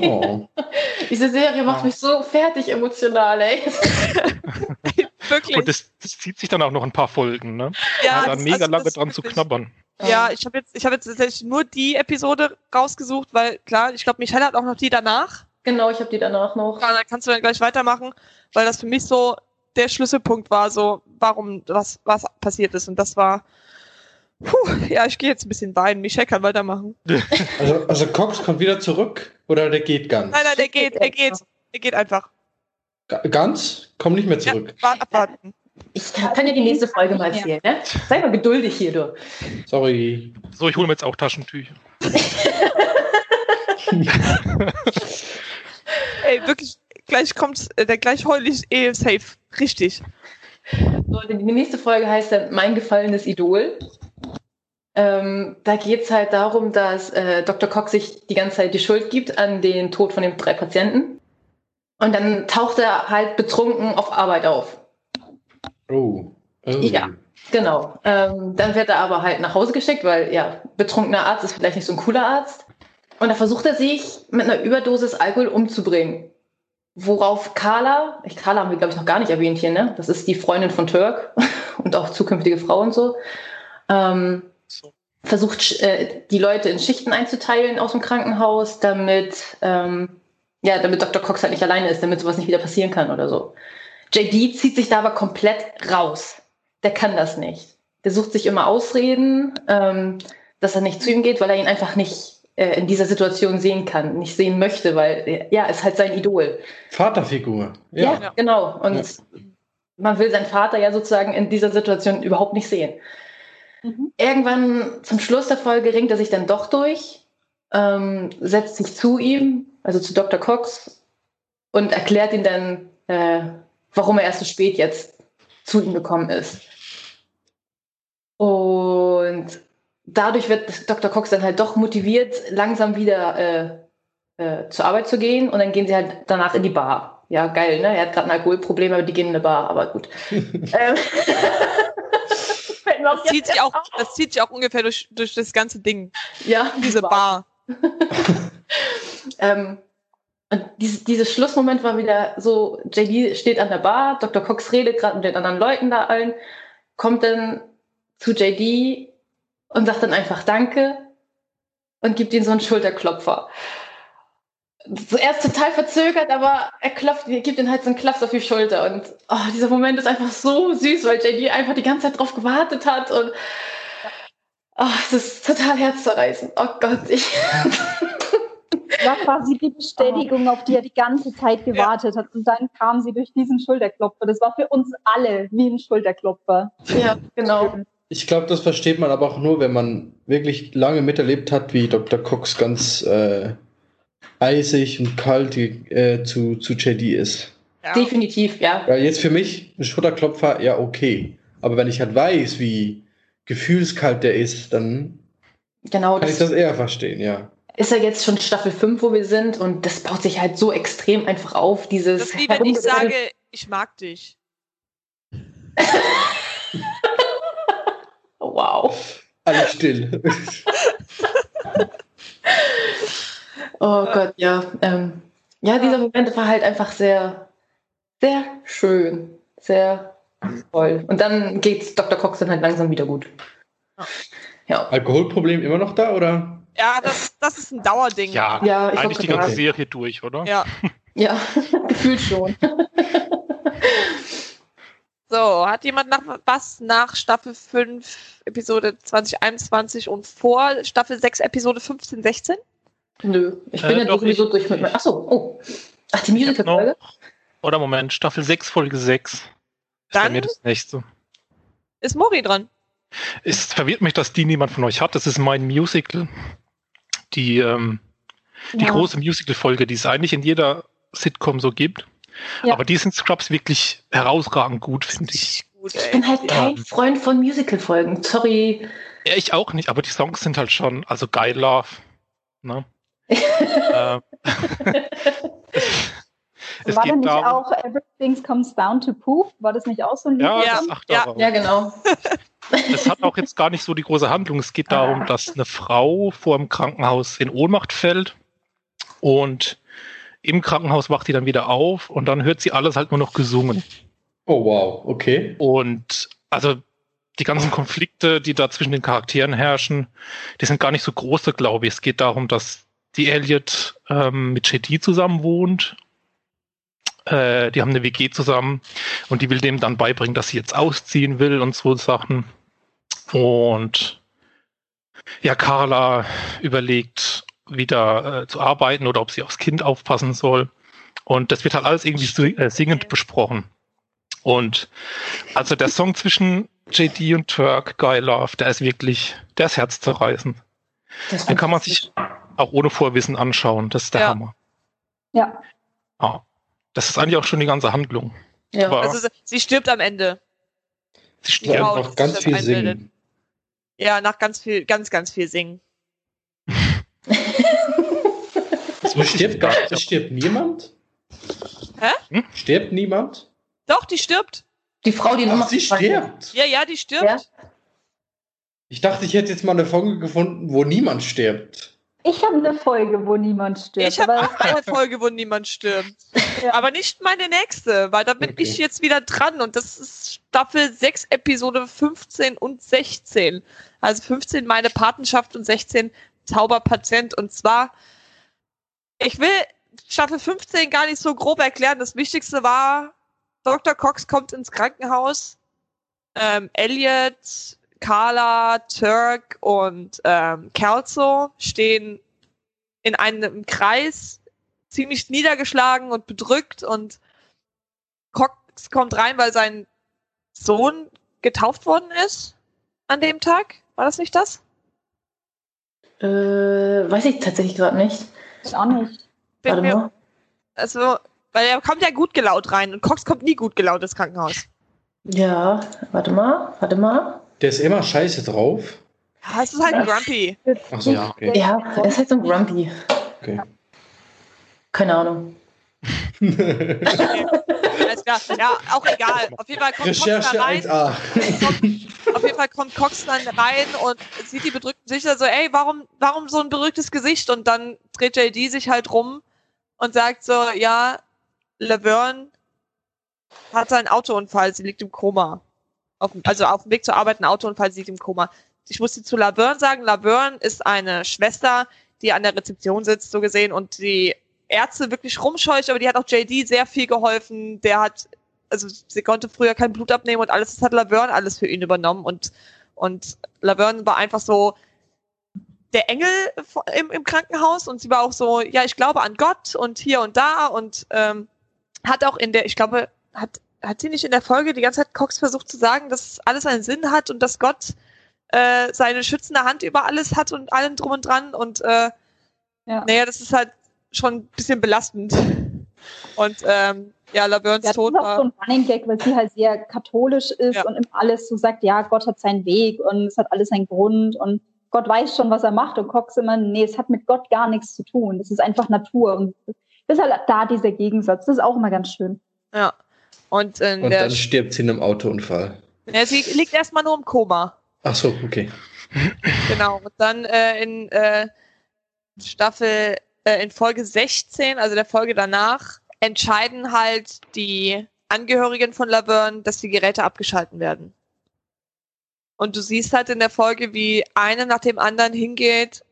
Oh. Diese Serie macht Ja. mich so fertig emotional, ey. Wirklich. Und das, das zieht sich dann auch noch ein paar Folgen, ne? ja, dann mega also lange dran zu wirklich- knabbern. Ja, ich habe jetzt, ich habe jetzt tatsächlich nur die Episode rausgesucht, weil klar, ich glaube, Michelle hat auch noch die danach. Genau, ich habe die danach noch. Ja, da kannst du dann gleich weitermachen, weil das für mich so der Schlüsselpunkt war, so warum was was passiert ist und das war. Puh, ja, ich gehe jetzt ein bisschen weinen. Michelle kann weitermachen. Also, also Cox kommt wieder zurück oder der geht ganz? Nein, nein, der geht, er geht, er geht einfach. Ga- Ganz? Komm nicht mehr Ja, zurück. wart- abwarten. Ich kann dir die nächste Folge mal erzählen, ne? Sei mal geduldig hier, du. Sorry. So, ich hole mir jetzt auch Taschentücher. Ey, wirklich, gleich kommt, äh, der gleich heul ich eh safe. Richtig. So, die die nächste Folge heißt dann Mein gefallenes Idol. Ähm, da geht es halt darum, dass äh, Dr. Cox sich die ganze Zeit die Schuld gibt an den Tod von den drei Patienten. Und dann taucht er halt betrunken auf Arbeit auf. Oh. oh. Ja. Genau. Ähm, dann wird er aber halt nach Hause geschickt, weil ja, betrunkener Arzt ist vielleicht nicht so ein cooler Arzt. Und da versucht er sich mit einer Überdosis Alkohol umzubringen. Worauf Carla, ich, Carla haben wir glaube ich noch gar nicht erwähnt hier, ne? Das ist die Freundin von Turk und auch zukünftige Frau und so. Ähm, So. Versucht äh, die Leute in Schichten einzuteilen aus dem Krankenhaus, damit ähm, ja, damit Dr. Cox halt nicht alleine ist, damit sowas nicht wieder passieren kann oder so. JD zieht sich da aber komplett raus. Der kann das nicht. Der sucht sich immer Ausreden, ähm, dass er nicht zu ihm geht, weil er ihn einfach nicht äh, in dieser Situation sehen kann, nicht sehen möchte, weil äh, ja, ist halt sein Idol. Vaterfigur. Ja. Ja. genau. Und man will seinen Vater ja sozusagen in dieser Situation überhaupt nicht sehen. Mhm. Irgendwann zum Schluss der Folge ringt er sich dann doch durch, ähm, setzt sich zu ihm, also zu Dr. Cox, und erklärt ihm dann, äh, warum er erst so spät jetzt zu ihm gekommen ist. Und dadurch wird Dr. Cox dann halt doch motiviert, langsam wieder äh, äh, zur Arbeit zu gehen und dann gehen sie halt danach in die Bar. Ja, geil, ne? Er hat gerade ein Alkoholproblem, aber die gehen in eine Bar, aber gut. ähm, Das zieht sich auch, das zieht sich auch ungefähr durch, durch das ganze Ding. ja, Diese Bar. Ähm, und dieses, dieses Schlussmoment war wieder so, JD steht an der Bar, Dr. Cox redet gerade mit den anderen Leuten da allen, kommt dann zu JD und sagt dann einfach Danke und gibt ihm so einen Schulterklopfer. Zuerst total verzögert, aber er klopft, er gibt ihm halt so einen Klaps auf die Schulter und oh, dieser Moment ist einfach so süß, weil JD einfach die ganze Zeit drauf gewartet hat und Oh, es ist total herzzerreißend. Oh Gott, ich. Das war quasi die Bestätigung, auf die er die ganze Zeit gewartet hat. Und dann kam sie durch diesen Schulterklopfer. Das war für uns alle wie ein Schulterklopfer. ja, genau. Ich glaube, das versteht man aber auch nur, wenn man wirklich lange miterlebt hat, wie Dr. Cox ganz äh, eisig und kalt äh, zu, zu JD ist. Ja. Definitiv, ja. Ja, jetzt für mich ein Schulterklopfer, ja, okay. Aber wenn ich halt weiß, wie gefühlskalt der ist, dann Genau, kann ich das das eher verstehen, ja. ist ja jetzt schon Staffel 5, wo wir sind und das baut sich halt so extrem einfach auf, dieses Das ist wie wenn ich sage, ich mag dich. Wow. Alle still. Oh Gott, ja. Ähm, ja, dieser Moment war halt einfach sehr, sehr schön. Sehr toll. Und dann geht's Dr. Cox dann halt langsam wieder gut. Ja. Alkoholproblem immer noch da, oder? Ja, das, das ist ein Dauerding. Ja, Ja, ich eigentlich die ganze Serie durch, oder? Ja. Ja, gefühlt schon. So, hat jemand nach, was nach Staffel 5, Episode 2021 und vor Staffel 6, Episode 15, 16? Nö, ich bin Äh, ja doch, sowieso ich- durch mit meinem. Achso, oh. Ach, die Musical-Folge? Oder Moment, Staffel 6, Folge 6. Ist bei Dann mir das nächste. ist Mori dran. Es verwirrt mich, dass die niemand von euch hat. Das ist mein Musical. Die, ähm, die Ja. große Musical-Folge, die es eigentlich in jeder Sitcom so gibt. Ja. Aber die sind Scrubs wirklich herausragend gut, finde ich. Gut, Ich bin halt kein Ja. Freund von Musical-Folgen. Sorry. Ja, ich auch nicht, aber die Songs sind halt schon, also geil Love. Ne? Ähm, es war da geht nicht darum, auch Everything Comes Down to Poop? War das nicht auch so ein Lied? ja, Ja, das acht ja. darauf. ja, genau. Es hat auch jetzt gar nicht so die große Handlung. Es geht darum, dass eine Frau vor dem Krankenhaus in Ohnmacht fällt und im Krankenhaus wacht die dann wieder auf und dann hört sie alles halt nur noch gesungen. Oh, wow, okay. Und also die ganzen Konflikte, die da zwischen den Charakteren herrschen, die sind gar nicht so große, glaube ich. Es geht darum, dass die Elliot ähm, mit JD zusammen wohnt. Äh, die haben eine WG zusammen und die will dem dann beibringen, dass sie jetzt ausziehen will und so Sachen. Und ja, Carla überlegt, wieder äh, zu arbeiten oder ob sie aufs Kind aufpassen soll. Und das wird halt alles irgendwie äh, singend besprochen. Und also der Song zwischen JD und Turk, Guy Love, der ist wirklich, der ist herzzerreißend. Das Den kann man sich auch ohne Vorwissen anschauen. Das ist der Ja. Hammer. Ja. Ah. Das ist eigentlich auch schon die ganze Handlung. Ja. Aber Also sie- stirbt am Ende. sie Ja, stirbt. Frau, einfach die ganz viel einbildet. singen. Ja, nach ganz viel, ganz, ganz viel singen. Das So ich stirbt, gar es stirbt niemand? Hä? Hm? Stirbt niemand? Doch, die stirbt. Die Frau, die Ach, Nummer sie stirbt. Ja, ja, die stirbt. Ja. Ich dachte, ich hätte jetzt mal eine Folge gefunden, wo niemand stirbt. Ich habe eine Folge, wo niemand stirbt. Ich habe aber auch eine Folge, wo niemand stirbt. Ja. Aber nicht meine nächste, weil da bin Okay. ich jetzt wieder dran und das ist Staffel 6, Episode 15 und 16. Also 15 meine Patenschaft und 16 Zauberpatient. Und zwar, ich will Staffel 15 gar nicht so grob erklären. Das Wichtigste war, Dr. Cox kommt ins Krankenhaus. Ähm, Elliot, Carla, Turk und ähm, Kelso stehen in einem Kreis, ziemlich niedergeschlagen und bedrückt und Cox kommt rein, weil sein Sohn getauft worden ist an dem Tag. War das nicht das? Äh, weiß ich tatsächlich gerade nicht. ich auch nicht. Bin Warte mir, mal. also, weil er kommt ja gut gelaunt rein und Cox kommt nie gut gelaunt ins Krankenhaus. Ja, warte mal, warte mal. Der ist immer scheiße drauf. Ja, es ist halt grumpy. Achso, Ja. okay. Ja, er ist halt so ein Grumpy. okay. Keine Ahnung. Alles klar. Ja, auch egal. Auf jeden Fall kommt Cox Recherche da rein. 1a. Auf jeden Fall kommt Cox dann rein und sieht die bedrückten Gesichter so, ey, warum, warum so ein berücktes Gesicht? Und dann dreht JD sich halt rum und sagt so, ja, Laverne hat einen Autounfall, sie liegt im Koma. Auf, also auf dem Weg zur Arbeit ein Autounfall, sie im Koma. Ich musste zu Laverne sagen, Laverne ist eine Schwester, die an der Rezeption sitzt, so gesehen, und die Ärzte wirklich rumscheucht, aber die hat auch JD sehr viel geholfen. Der hat, also sie konnte früher kein Blut abnehmen und alles, das hat Laverne alles für ihn übernommen und Und Laverne war einfach so der Engel im, im Krankenhaus und sie war auch so, ja, ich glaube an Gott und hier und da und ähm, hat auch in der, ich glaube, hat, hat sie nicht in der Folge die ganze Zeit Cox versucht zu sagen, dass alles einen Sinn hat und dass Gott äh, seine schützende Hand über alles hat und allem drum und dran und äh, Ja. naja, das ist halt schon ein bisschen belastend. Und ähm, ja, Lavernes Ja, das Tod ist auch so war. ein Running Gag, weil sie halt sehr katholisch ist Ja. und immer alles so sagt, ja, Gott hat seinen Weg und es hat alles seinen Grund und Gott weiß schon, was er macht und Cox immer, nee, es hat mit Gott gar nichts zu tun. Das ist einfach Natur und das ist halt da dieser Gegensatz. Das ist auch immer ganz schön. Ja. Und, Und dann stirbt sie in einem Autounfall. ja, sie liegt erstmal nur im Koma. Ach so, okay. Genau. Und dann äh, in äh, Staffel, äh, in Folge 16, also der Folge danach, entscheiden halt die Angehörigen von Laverne, dass die Geräte abgeschalten werden. Und du siehst halt in der Folge, wie eine nach dem anderen hingeht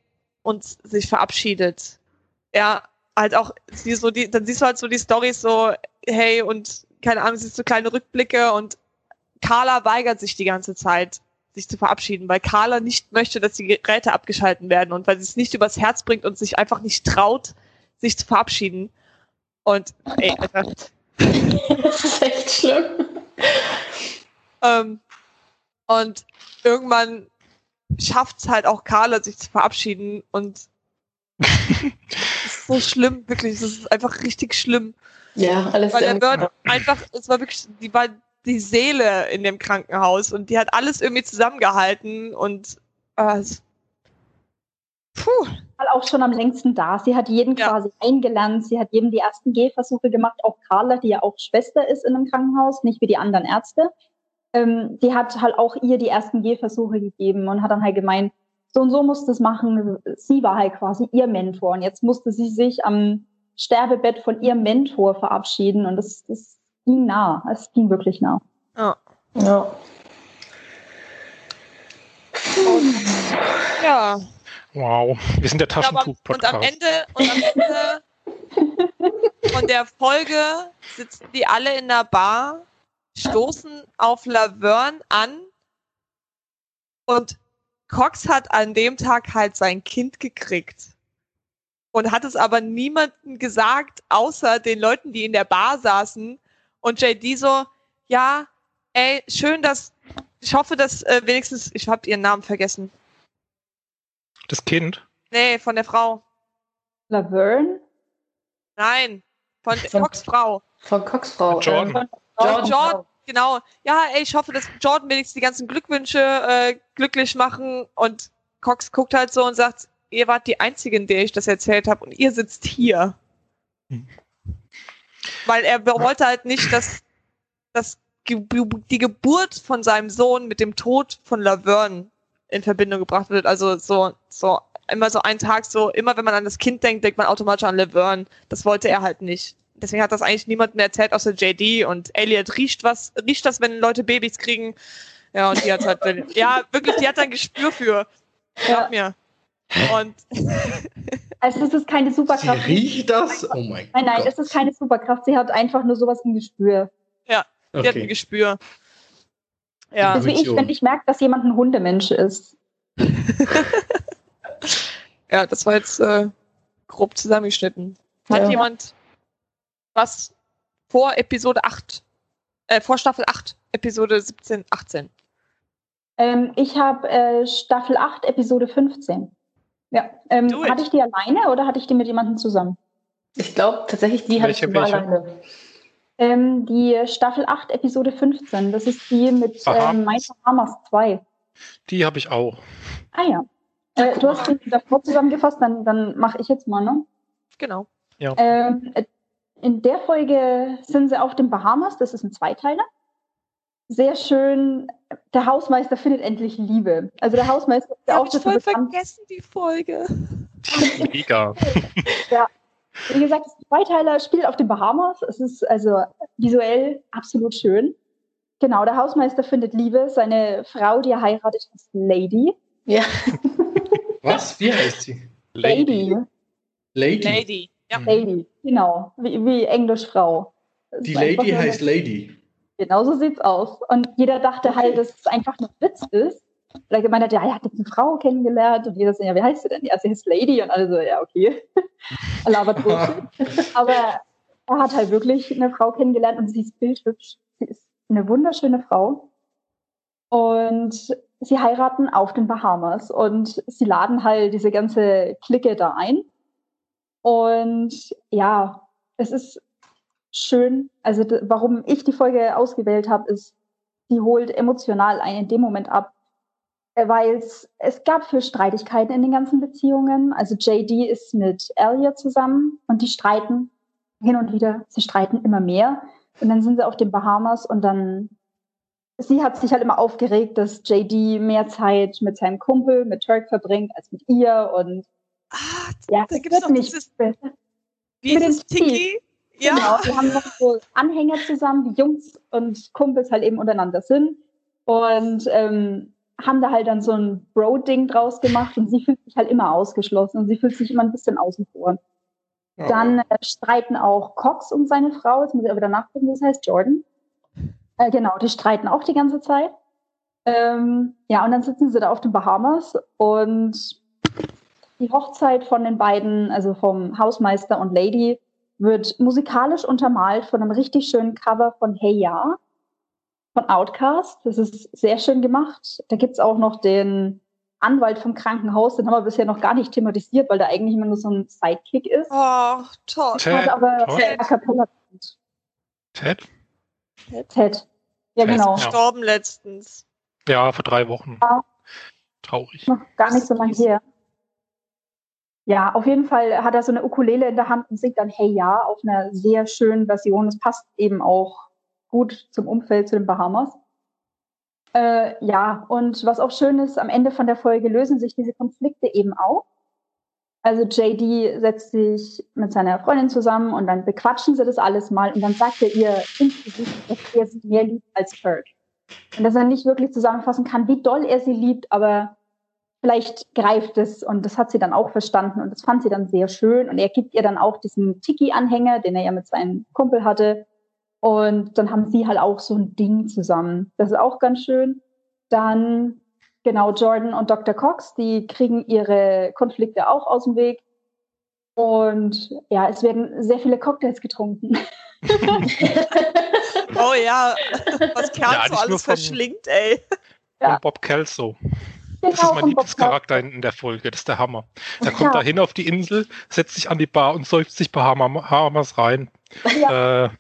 und sich verabschiedet. Ja, halt auch, sie so die, dann siehst du halt so die Storys so, hey, und keine Ahnung, siehst du kleine Rückblicke und Carla weigert sich die ganze Zeit, sich zu verabschieden, weil Carla nicht möchte, dass die Geräte abgeschalten werden und weil sie es nicht übers Herz bringt und sich einfach nicht traut, sich zu verabschieden. Und ey, Alter, Das ist echt schlimm. ähm, und irgendwann schafft es halt auch Carla, sich zu verabschieden und es ist so schlimm, wirklich, es ist einfach richtig schlimm. Ja, alles Weil der Bird einfach, es war wirklich, die war die Seele in dem Krankenhaus und die hat alles irgendwie zusammengehalten und äh, puh, War auch schon am längsten da. Sie hat jeden Ja. quasi eingelernt. Sie hat jedem die ersten Gehversuche gemacht. Auch Carla, die ja auch Schwester ist in einem Krankenhaus, nicht wie die anderen Ärzte. Ähm, die hat halt auch ihr die ersten Gehversuche gegeben und hat dann halt gemeint, so und so musst du es machen. Sie war halt quasi ihr Mentor und jetzt musste sie sich am Sterbebett von ihrem Mentor verabschieden und das, das ging nah. Es ging wirklich nah. ja. Ja. ja. Wow, wir sind der aber, und Taschentuch-Podcast. am Ende, und am Ende von der Folge sitzen die alle in der Bar, stoßen auf Laverne an und Cox hat an dem Tag halt sein Kind gekriegt und hat es aber niemandem gesagt, außer den Leuten, die in der Bar saßen und JD so, ja, ey, schön, dass, ich hoffe, dass äh, wenigstens, ich hab ihren Namen vergessen. Das Kind. Nee, von der Frau. Laverne? Nein, von Von- Cox Frau. Von Cox Frau. Jordan. Ähm, Jordan. Jordan, genau. Ja, ey, ich hoffe, dass Jordan wenigstens die ganzen Glückwünsche äh, glücklich machen und Cox guckt halt so und sagt, ihr wart die Einzigen, der ich das erzählt habe und ihr sitzt hier. Hm. Weil er wollte halt nicht, dass, dass die Geburt von seinem Sohn mit dem Tod von Laverne in Verbindung gebracht wird. Also so, so immer so ein Tag so, immer wenn man an das Kind denkt, denkt man automatisch an Laverne. Das wollte er halt nicht. Deswegen hat das eigentlich niemandem erzählt außer JD und Elliot riecht was, riecht das, wenn Leute Babys kriegen. Ja, und die hat halt, ja, wirklich, die hat da ein Gespür für. Glaub mir. Und Also es ist keine Sie Superkraft. riecht das? Oh mein Nein, nein, Gott. es ist keine Superkraft. Sie hat einfach nur sowas im Gespür. die hat ein okay. Gespür. Ja, Das ist wie ich, wenn ich merke, dass jemand ein Hundemensch ist. ja, das war jetzt äh, grob zusammengeschnitten. Hat Ja. jemand was vor Episode 8, äh, vor Staffel 8, Episode 17, 18? Ähm, ich habe äh, Staffel 8, Episode 15. Ja. Ähm, hatte ich die alleine oder hatte ich die mit jemandem zusammen? Ich glaube tatsächlich, die hatte ich welche? alleine. Ähm, die Staffel 8, Episode 15. Das ist die mit Aha. ähm, My Bahamas 2. Die habe ich auch. Ah ja. Äh, du hast die davor zusammengefasst, dann, dann mache ich jetzt mal, ne? Genau. Ähm, äh, in der Folge sind sie auf den Bahamas, das ist ein Zweiteiler. Sehr schön. Der Hausmeister findet endlich Liebe. Also der Hausmeister ist ja Ja, auch ich voll bekannt. vergessen, die Folge. Mega. Wie gesagt, das Zweiteiler spielt auf den Bahamas. Es ist also visuell absolut schön. Genau, der Hausmeister findet Liebe. Seine Frau, die er heiratet, ist Lady. Ja. Was? Wie heißt sie? Lady. Lady. Lady. Ja. Lady, genau. Wie, wie Englisch Frau. Das Die Lady heißt Lady. Genau so sieht's aus. Und jeder dachte halt, dass es einfach ein Witz ist. Er gemeint hat, ja, er hat jetzt eine Frau kennengelernt und jeder so, ja, wie heißt sie denn? Ja, sie heißt Lady und alle so, ja, okay. er labert Bullshit. Aber er hat halt wirklich eine Frau kennengelernt und sie ist bildhübsch. Sie ist eine wunderschöne Frau. Und sie heiraten auf den Bahamas und sie laden halt diese ganze Clique da ein. Und ja, es ist schön. Also warum ich die Folge ausgewählt habe, ist, sie holt emotional einen in dem Moment ab, äh, weil es, es gab für Streitigkeiten in den ganzen Beziehungen. Also JD ist mit Elliot zusammen und die streiten hin und wieder. Sie streiten immer mehr. Und dann sind sie auf den Bahamas und dann, sie hat sich halt immer aufgeregt, dass JD mehr Zeit mit seinem Kumpel, mit Turk verbringt, als mit ihr. Und Ah, ja, da es gibt's wird noch nicht dieses, es, dem Tiki? Ja. Genau, wir haben noch so Anhänger zusammen, wie Jungs und Kumpels halt eben untereinander sind. Und ähm, haben da halt dann so ein Bro-Ding draus gemacht und sie fühlt sich halt immer ausgeschlossen und sie fühlt sich immer ein bisschen außen vor. Dann äh, streiten auch Cox und seine Frau, jetzt muss ich aber wieder nachgucken, wie es heißt, Jordan. Äh, genau, die streiten auch die ganze Zeit. Ähm, ja, und dann sitzen sie da auf den Bahamas und die Hochzeit von den beiden, also vom Hausmeister und Lady, wird musikalisch untermalt von einem richtig schönen Cover von Hey Ya von Outcast. Das ist sehr schön gemacht. Da gibt's auch noch den Anwalt vom Krankenhaus, den haben wir bisher noch gar nicht thematisiert, weil der eigentlich immer nur so ein Sidekick ist. Oh, toll. Ted, aber. A Cappella Ted? Ted. Ja, genau. Ja. Gestorben letztens. Ja, vor drei Wochen. Ja. Traurig. Noch gar nicht so lange her. Ja, auf jeden Fall hat er so eine Ukulele in der Hand und singt dann Hey Ja auf einer sehr schönen Version. Das passt eben auch gut zum Umfeld, zu den Bahamas. Äh, ja, und was auch schön ist, am Ende von der Folge lösen sich diese Konflikte eben auch. Also JD setzt sich mit seiner Freundin zusammen und dann bequatschen sie das alles mal und dann sagt er ihr ins dass er sie mehr liebt als Kirk. Und dass er nicht wirklich zusammenfassen kann, wie doll er sie liebt, aber vielleicht greift es und das hat sie dann auch verstanden und das fand sie dann sehr schön und er gibt ihr dann auch diesen Tiki-Anhänger, den er ja mit seinem Kumpel hatte und dann haben sie halt auch so ein Ding zusammen. Das ist auch ganz schön. Dann, genau, Jordan und Dr. Cox, die kriegen ihre Konflikte auch aus dem Weg. Und ja, es werden sehr viele Cocktails getrunken. Oh ja, was Kerl Ja, so alles verschlingt, ey. Ja. Bob Kelso. Das ist Genau, mein Lieblingscharakter in, in der Folge. Das ist der Hammer. Der Ja. kommt da hin auf die Insel, setzt sich an die Bar und säuft sich Bahama- Bahamas rein. Ja. Äh,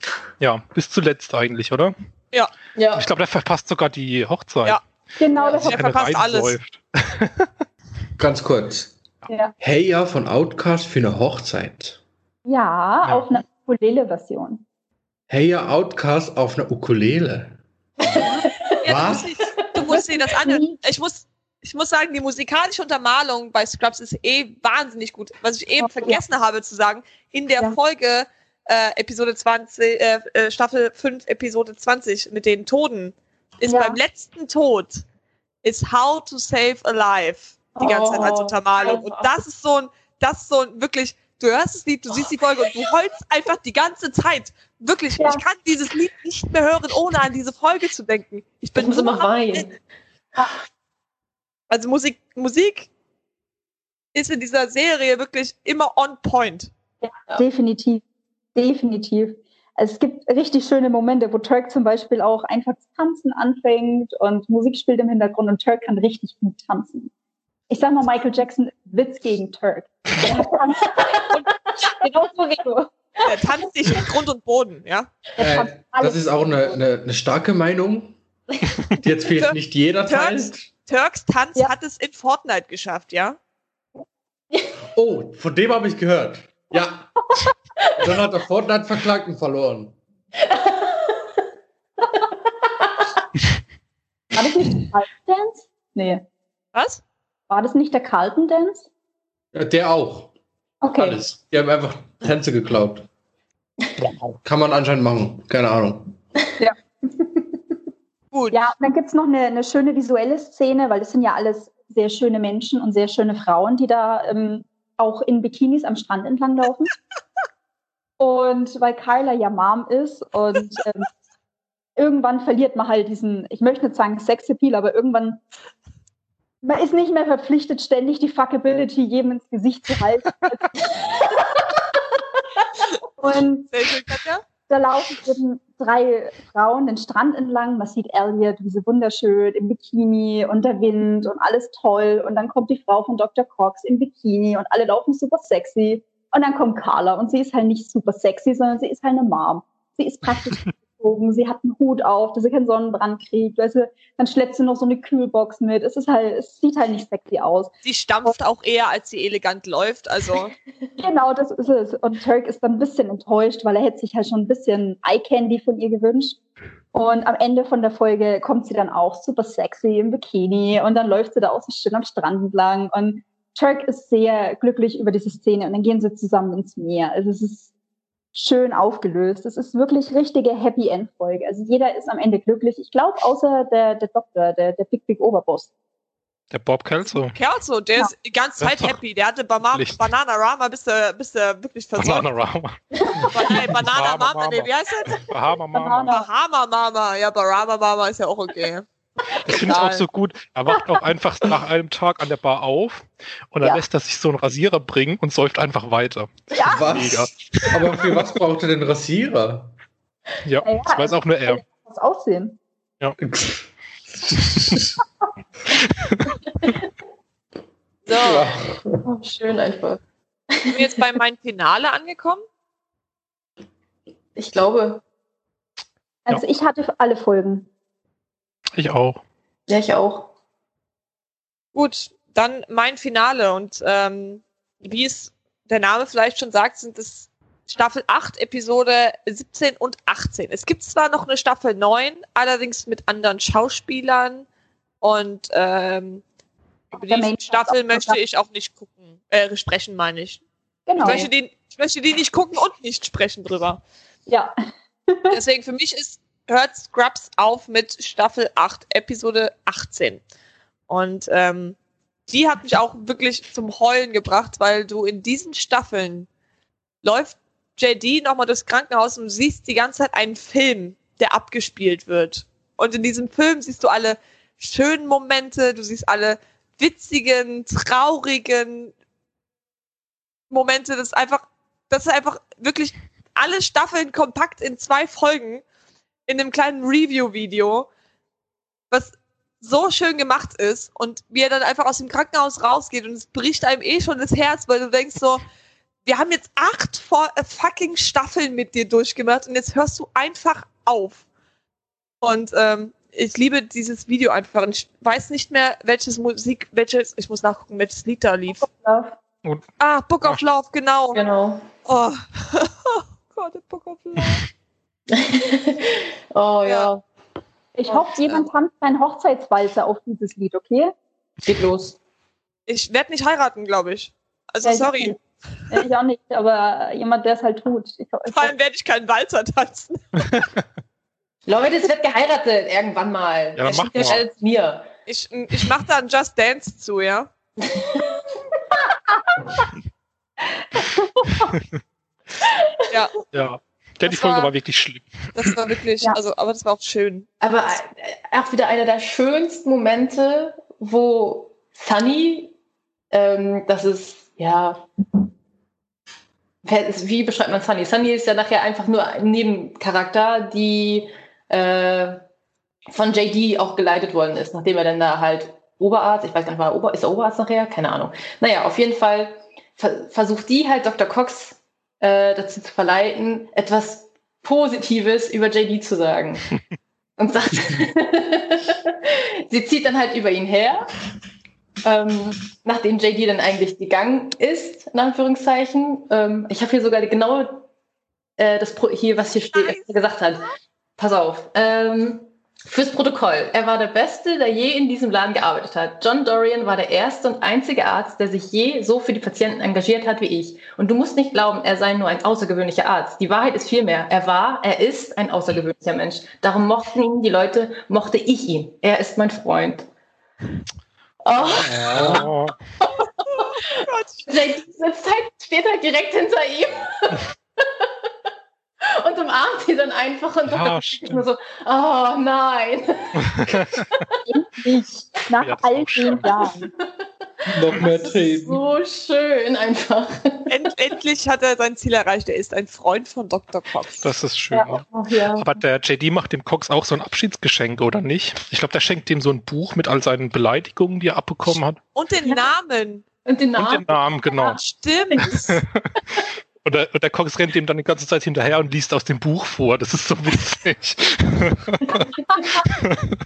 ja, bis zuletzt eigentlich, oder? Ja. Ich glaube, der verpasst sogar die Hochzeit. Ja. Genau, Ja, das der verpasst alles. Ganz kurz. ja. Hey ja von Outcast für eine Hochzeit. ja, Ja. auf einer Ukulele-Version. Hey ja Outcast auf einer Ukulele. Ja, Was? du, musst, dich- du musst dir das anhören. Ich muss, ich muss sagen, die musikalische Untermalung bei Scrubs ist eh wahnsinnig gut. Was ich eben Oh, ja. vergessen habe zu sagen, in der Ja. Folge äh, Episode 20, äh, äh, Staffel 5, Episode 20 mit den Toten, ist Ja. beim letzten Tod ist How to Save Alive die ganze Zeit als Oh, Untermalung. Und das ist so ein, das ist so ein wirklich, du hörst das Lied, du siehst die Folge und du heulst einfach die ganze Zeit. Wirklich, Ja. ich kann dieses Lied nicht mehr hören, ohne an diese Folge zu denken. Ich Ich bin muss so immer weinen. Also Musik, Musik ist in dieser Serie wirklich immer on point. Ja. Definitiv. Definitiv. Also es gibt richtig schöne Momente, wo Turk zum Beispiel auch einfach zu tanzen anfängt und Musik spielt im Hintergrund und Turk kann richtig gut tanzen. Ich sag mal, Michael Jackson, Witz gegen Turk. Genau so wie du. Der tanzt dich in Grund und Boden, ja. Äh, das ist auch eine, eine, eine starke Meinung, die jetzt vielleicht nicht jeder teilt. Turks Tanz Ja. hat es in Fortnite geschafft, ja. Oh, von dem habe ich gehört. Ja. Dann hat er Fortnite verklagt und verloren. War das nicht der Carlton Dance? Nee. Was? War das nicht der Carlton Dance? Ja, der auch. Okay. Alles. Die haben einfach Tänze geklaut. Kann man anscheinend machen. Keine Ahnung. Gut. Ja, und dann gibt's noch eine, eine schöne visuelle Szene, weil das sind ja alles sehr schöne Menschen und sehr schöne Frauen, die da ähm, auch in Bikinis am Strand entlang laufen. und weil Carla ja Mom ist und ähm, irgendwann verliert man halt diesen, ich möchte nicht sagen Sexappeal, aber irgendwann Man ist nicht mehr verpflichtet, ständig die Fuckability jedem ins Gesicht zu halten. Und Sehr schön, Katja. Da laufen drei Frauen den Strand entlang. Man sieht Elliot, wie sie wunderschön im Bikini und der Wind und alles toll. Und dann kommt die Frau von Dr. Cox im Bikini und alle laufen super sexy. Und dann kommt Carla und sie ist halt nicht super sexy, sondern sie ist halt eine Mom. Sie ist praktisch angezogen, sie hat einen Hut auf, dass sie keinen Sonnenbrand kriegt. Weißt du, dann schleppt sie noch so eine Kühlbox mit. Es ist halt, es sieht halt nicht sexy aus. Sie stampft auch eher, als sie elegant läuft. Also, Genau, das ist es. Und Turk ist dann ein bisschen enttäuscht, weil er hätte sich halt schon ein bisschen Eye Candy von ihr gewünscht. Und am Ende von der Folge kommt sie dann auch super sexy im Bikini und dann läuft sie da auch so schön am Strand entlang. Und Turk ist sehr glücklich über diese Szene und dann gehen sie zusammen ins Meer. Also es ist schön aufgelöst. Es ist wirklich richtige Happy End Folge. Also jeder ist am Ende glücklich. Ich glaube, außer der, der Doktor, der, der Big Big Oberboss. Der Bob Kelso. Kerzo, der Ja. ist die ganze Zeit happy. Der hatte Bama Licht. Bananarama, bis er, bis er wirklich versorgt. Bananarama. Banana, Banana Mama, Mama, nee, wie heißt das? Bahama Mama. Banana. Bahama Mama. Ja, Barama Mama ist ja auch okay. Ich finde es auch so gut. Er wacht auch einfach nach einem Tag an der Bar auf und dann Ja. lässt er sich so einen Rasierer bringen und säuft einfach weiter. Ja, Mega. Was? Aber für was braucht er den Rasierer? Ja, Ja, ja, das weiß auch nur er. das Aussehen. So, Ja. Oh, schön einfach. sind wir jetzt bei meinem Finale angekommen? Ich glaube, Also ich hatte alle Folgen. Ich auch. ja, ich auch. Gut, dann mein Finale. Und ähm, wie es der Name vielleicht schon sagt, sind es Staffel 8, Episode 17 und 18. Es gibt zwar noch eine Staffel 9, allerdings mit anderen Schauspielern. Und ähm, über Der die Main Staffel möchte ich auch nicht gucken. Äh, sprechen, meine ich. Genau. Ich, möchte die, ich möchte die nicht gucken und nicht sprechen drüber. Ja. Deswegen für mich ist hört Scrubs auf mit Staffel 8, Episode 18. Und ähm, die hat mich auch wirklich zum Heulen gebracht, weil du in diesen Staffeln läuft JD nochmal durchs Krankenhaus und siehst die ganze Zeit einen Film, der abgespielt wird. Und in diesem Film siehst du alle schönen Momente, du siehst alle witzigen, traurigen Momente. Das ist einfach, das ist einfach wirklich alle Staffeln kompakt in zwei Folgen in einem kleinen Review-Video, was so schön gemacht ist und wie er dann einfach aus dem Krankenhaus rausgeht und es bricht einem eh schon das Herz, weil du denkst so, wir haben jetzt acht äh, fucking Staffeln mit dir durchgemacht und jetzt hörst du einfach auf. Und ähm, ich liebe dieses Video einfach. Und ich weiß nicht mehr, welches Musik, welches, ich muss nachgucken, welches Lied da lief. Love. Ah, Book of Love, genau. Genau. Oh. oh Gott, Book of Love. oh ja. Ja. Ich hoffe, jemand tanzt einen Hochzeitswalzer auf dieses Lied, okay? Geht los. Ich werde nicht heiraten, glaube ich. Also Ja, ich sorry. nicht. Ja, Ich auch nicht, aber jemand, der es halt tut. Ich, ich, Vor allem werde ich keinen Walzer tanzen. Leute, es wird geheiratet irgendwann mal. Ja, dann mach schickt euch mal. alles mir. Ich, ich mache da ein Just Dance zu, ja? ja, Ja. Ja, die Folge war- war wirklich schlimm. das war wirklich, Ja. also, aber das war auch schön. Aber äh, auch wieder einer der schönsten Momente, wo Sunny, ähm, das ist, ja, wie beschreibt man Sunny? Sunny ist ja nachher einfach nur ein Nebencharakter, die äh, von JD auch geleitet worden ist, nachdem er dann da halt Oberarzt, ich weiß gar nicht, war er Ober, ist er Oberarzt nachher? Keine Ahnung. Naja, auf jeden Fall ver versucht die halt Dr. Cox äh, dazu zu verleiten, etwas Positives über JD zu sagen. Und sagt, sie zieht dann halt über ihn her, ähm, nachdem JD dann eigentlich gegangen ist, in Anführungszeichen. Ähm, ich habe hier sogar genau äh, das Pro hier, was hier steht, was er gesagt hat. Pass auf. Ähm, Fürs Protokoll. Er war der Beste, der je in diesem Laden gearbeitet hat. John Dorian war der erste und einzige Arzt, der sich je so für die Patienten engagiert hat wie ich. Und du musst nicht glauben, er sei nur ein außergewöhnlicher Arzt. Die Wahrheit ist vielmehr, er war, er ist ein außergewöhnlicher Mensch. Darum mochten ihn die Leute, mochte ich ihn. Er ist mein Freund. Oh, Oh, Gott. Jake sitzt halt später direkt hinter ihm. und umarmt sie dann einfach und Ja, ist nur so, oh nein. Ich, nach Ja, all den schön. Jahren. Noch mehr Tränen. so schön einfach. End, endlich hat er sein Ziel erreicht. Er ist ein Freund von Dr. Cox. Das ist schön. Ja. Ja. Aber der JD macht dem Cox auch so ein Abschiedsgeschenk, oder nicht? Ich glaube, der schenkt ihm so ein Buch mit all seinen Beleidigungen, die er abbekommen hat. Und den Ja. Namen. Und den Und Namen. den Namen, genau. Stimmt. Und der, und der Cox rennt ihm dann die ganze Zeit hinterher und liest aus dem Buch vor. Das ist so witzig. Stimmt.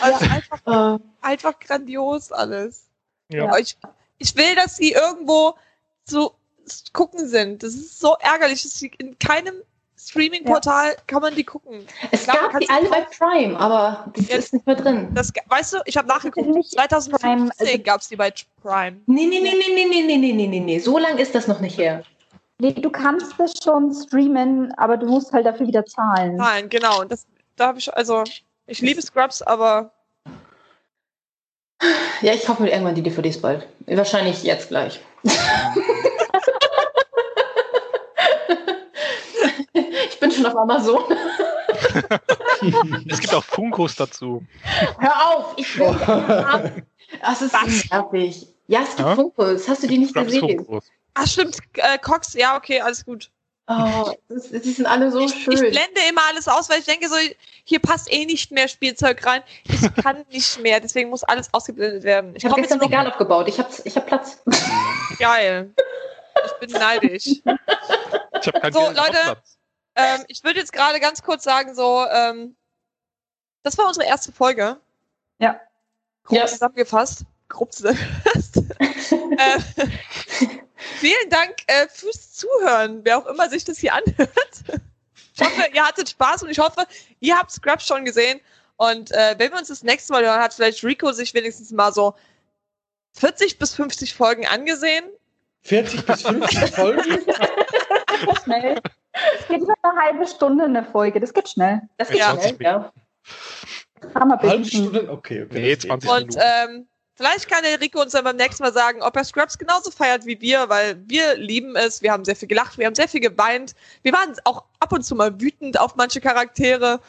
Also einfach, Äh, einfach grandios alles. ja. Ich, ich will, dass sie irgendwo zu gucken sind. Das ist so ärgerlich. dass sie in keinem Streaming-Portal kann man die gucken. es glaube, gab die alle bei Prime, aber das Ja. ist nicht mehr drin. Das, weißt du, ich habe nachgeguckt. Nicht Prime, 2015 also- gab es die bei Prime. Nee, nee, nee, nee, nee, nee, nee, nee, nee, nee, nee. So lang ist das noch nicht her. Nee, du kannst das schon streamen, aber du musst halt dafür wieder zahlen. Nein, genau. Und das, da habe ich, also, ich liebe Scrubs, aber Ja, ich kaufe mir irgendwann die DVDs bald. Wahrscheinlich jetzt gleich. ich bin schon auf Amazon. Es gibt auch Funkos dazu. Hör auf, ich will. Das ist Was? nervig. Ja, es gibt Ja? Funkos. Hast du die nicht gesehen? Funkos. Ach stimmt, äh, Cox, ja, okay, alles gut. Oh, das, die sind alle so ich, schön. ich blende immer alles aus, weil ich denke so, hier passt eh nicht mehr Spielzeug rein. Ich kann nicht mehr, deswegen muss alles ausgeblendet werden. ich habe komm gestern jetzt noch Regal aufgebaut. Ich habe ich hab Platz. geil. Ich bin neidisch. Ich habe keinen So, Leute. Platz. Ähm, ich würde jetzt gerade ganz kurz sagen, so, ähm, das war unsere erste Folge. Ja. Grob Ja. zusammengefasst. Grob zusammengefasst. äh, vielen Dank äh, fürs Zuhören, wer auch immer sich das hier anhört. Ich hoffe, ihr hattet Spaß und ich hoffe, ihr habt Scrubs schon gesehen. Und äh, wenn wir uns das nächste Mal hören, hat vielleicht Rico sich wenigstens mal so 40 bis 50 Folgen angesehen. 40 bis 50 Folgen? Schnell. Es geht über eine halbe Stunde eine Folge. Das geht schnell. Das geht Ja. schnell, ja. Halbe. Stunde? Okay, okay. Nee, das geht. 20 Und Minuten. ähm, vielleicht kann der Rico uns dann beim nächsten Mal sagen, ob er Scrubs genauso feiert wie wir, weil wir lieben es. Wir haben sehr viel gelacht, wir haben sehr viel geweint. Wir waren auch ab und zu mal wütend auf manche Charaktere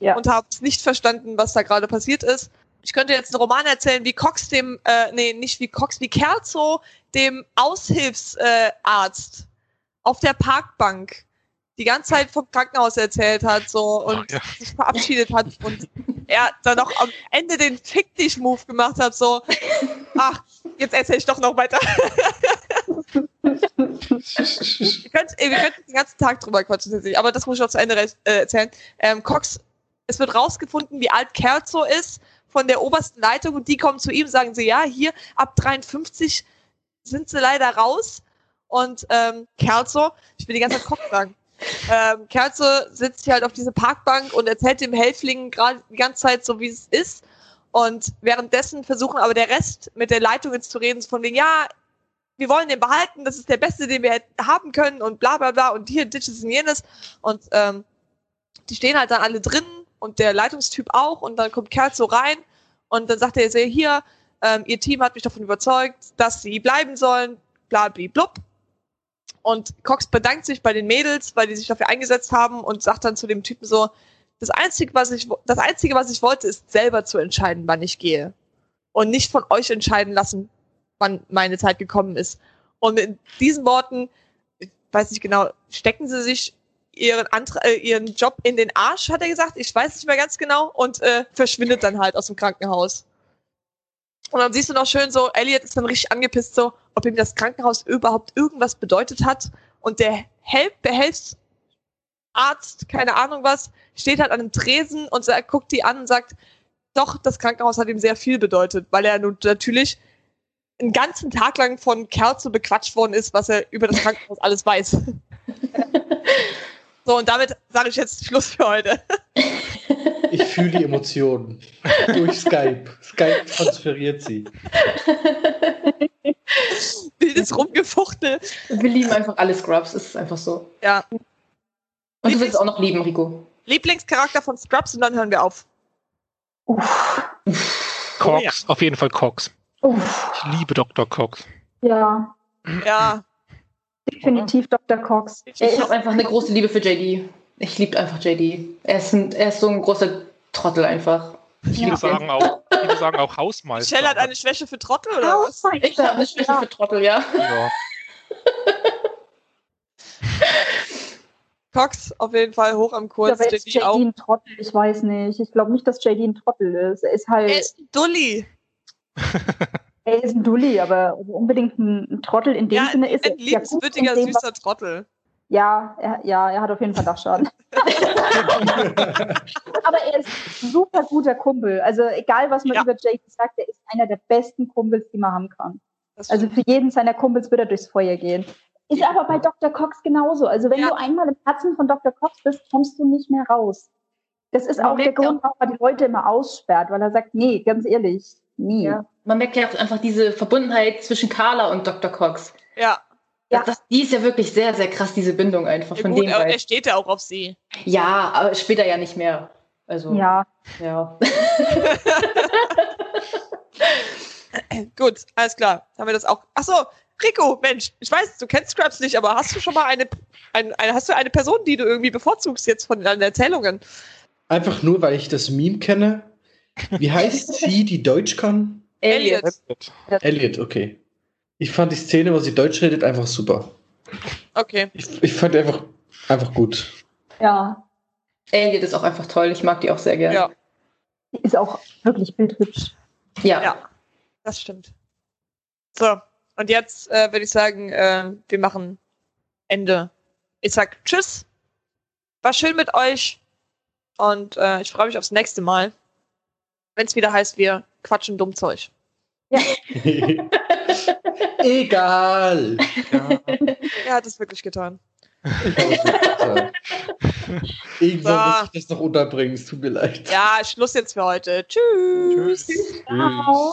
Ja. und haben es nicht verstanden, was da gerade passiert ist. Ich könnte jetzt einen Roman erzählen, wie Cox dem, äh, nee, nicht wie Cox, wie Kerzo dem Aushilfsarzt äh, auf der Parkbank die ganze Zeit vom Krankenhaus erzählt hat so und Ach, ja. sich verabschiedet hat und er dann noch am Ende den Fick dich Move gemacht hat, so, ach, jetzt erzähl ich doch noch weiter. ihr könnt, ihr könnt den ganzen Tag drüber quatschen, aber das muss ich noch zu Ende äh, erzählen. Ähm, Cox, es wird rausgefunden, wie alt Kerzo ist von der obersten Leitung und die kommen zu ihm, sagen sie, ja, hier ab 53 sind sie leider raus und ähm, Kerzo, ich will die ganze Zeit Cox sagen, ähm, Kerzo sitzt hier halt auf dieser Parkbank und erzählt dem Helfling gerade die ganze Zeit so, wie es ist. Und währenddessen versuchen aber der Rest mit der Leitung jetzt zu reden, so von wegen, ja, wir wollen den behalten, das ist der beste, den wir haben können und bla bla bla und hier, ditches und jenes. Und ähm, die stehen halt dann alle drin und der Leitungstyp auch und dann kommt Kerzo rein und dann sagt er, hier, ähm, ihr Team hat mich davon überzeugt, dass sie bleiben sollen, bla bla blub. Und Cox bedankt sich bei den Mädels, weil die sich dafür eingesetzt haben und sagt dann zu dem Typen so, das Einzige, was ich, das Einzige, was ich wollte, ist selber zu entscheiden, wann ich gehe. Und nicht von euch entscheiden lassen, wann meine Zeit gekommen ist. Und mit diesen Worten, ich weiß nicht genau, stecken sie sich ihren, Antra äh, ihren Job in den Arsch, hat er gesagt. Ich weiß nicht mehr ganz genau. Und äh, verschwindet dann halt aus dem Krankenhaus. Und dann siehst du noch schön so, Elliot ist dann richtig angepisst, so, ob ihm das Krankenhaus überhaupt irgendwas bedeutet hat. Und der Help Behelfsarzt, keine Ahnung was, steht halt an einem Tresen und sagt, guckt die an und sagt, doch, das Krankenhaus hat ihm sehr viel bedeutet, weil er nun natürlich einen ganzen Tag lang von Kerze bequatscht worden ist, was er über das Krankenhaus alles weiß. so, und damit sage ich jetzt Schluss für heute. Ich fühle die Emotionen. Durch Skype. Skype transferiert sie. Wildes Rumgefuchtel. Wir lieben einfach alle Scrubs, es ist einfach so. Ja. Und du willst auch noch lieben, Rico. Lieblingscharakter von Scrubs und dann hören wir auf. Uff. Cox, auf jeden Fall Cox. Uff. Ich liebe Dr. Cox. Ja. Ja. Definitiv Dr. Cox. Ich ist, habe einfach eine große Liebe für JD. Ich liebe einfach JD. Er ist, ein, er ist so ein großer Trottel einfach. Ich Viele liebe sagen auch, viele sagen auch Hausmeister. Michelle hat eine Schwäche für Trottel oder was? Ich habe eine Schwäche für Trottel, ja. Ja. Cox auf jeden Fall hoch am Kurs. aber ist JD JD auch. ein Trottel? Ich weiß nicht. Ich glaube nicht, dass JD ein Trottel ist. Er ist halt, Er ist ein Dulli. er ist ein Dulli, aber unbedingt ein, Trottel in dem Ja, Sinne ist er Ein ja liebenswürdiger, süßer Trottel. Ja, er, ja, er hat auf jeden Fall Dachschaden. aber er ist ein super guter Kumpel. Also egal, was man Ja. über JD sagt, er ist einer der besten Kumpels, die man haben kann. Also für jeden seiner Kumpels wird er durchs Feuer gehen. Ist aber bei Dr. Cox genauso. Also wenn Ja. du einmal im Herzen von Dr. Cox bist, kommst du nicht mehr raus. Das ist Man auch der ja Grund, warum er die Leute immer aussperrt, weil er sagt, nee, ganz ehrlich, nie. Ja. Man merkt ja auch einfach diese Verbundenheit zwischen Carla und Dr. Cox. ja, Ja. Das, die ist ja wirklich sehr, sehr krass, diese Bindung einfach ja von gut, den er, er steht ja auch auf sie. Ja, aber später ja nicht mehr. Also, Ja, ja. Gut, alles klar. Haben wir das auch. Achso, Rico, Mensch, ich weiß, du kennst Scrubs nicht, aber hast du schon mal eine, ein, eine, hast du eine Person, die du irgendwie bevorzugst jetzt von deinen Erzählungen? Einfach nur, weil ich das Meme kenne. Wie heißt sie, die Deutsch kann? Elliot. Elliot, okay. Ich fand die Szene, wo sie Deutsch redet, einfach super. Okay. Ich, ich fand die einfach, einfach gut. ja. Elliot ist auch einfach toll. Ich mag die auch sehr gerne. Ja, Die ist auch wirklich bildhübsch. Ja. Ja. das stimmt. So, und jetzt äh, würde ich sagen, äh, wir machen Ende. Ich sag Tschüss. War schön mit euch. Und äh, ich freue mich aufs nächste Mal. Wenn es wieder heißt, wir quatschen dumm Zeug. Egal. Ja. Er hat es wirklich getan. Irgendwann So. muss ich das noch unterbringen, es tut mir leid. Ja, Schluss jetzt für heute. Tschüss. Tschüss. Ciao.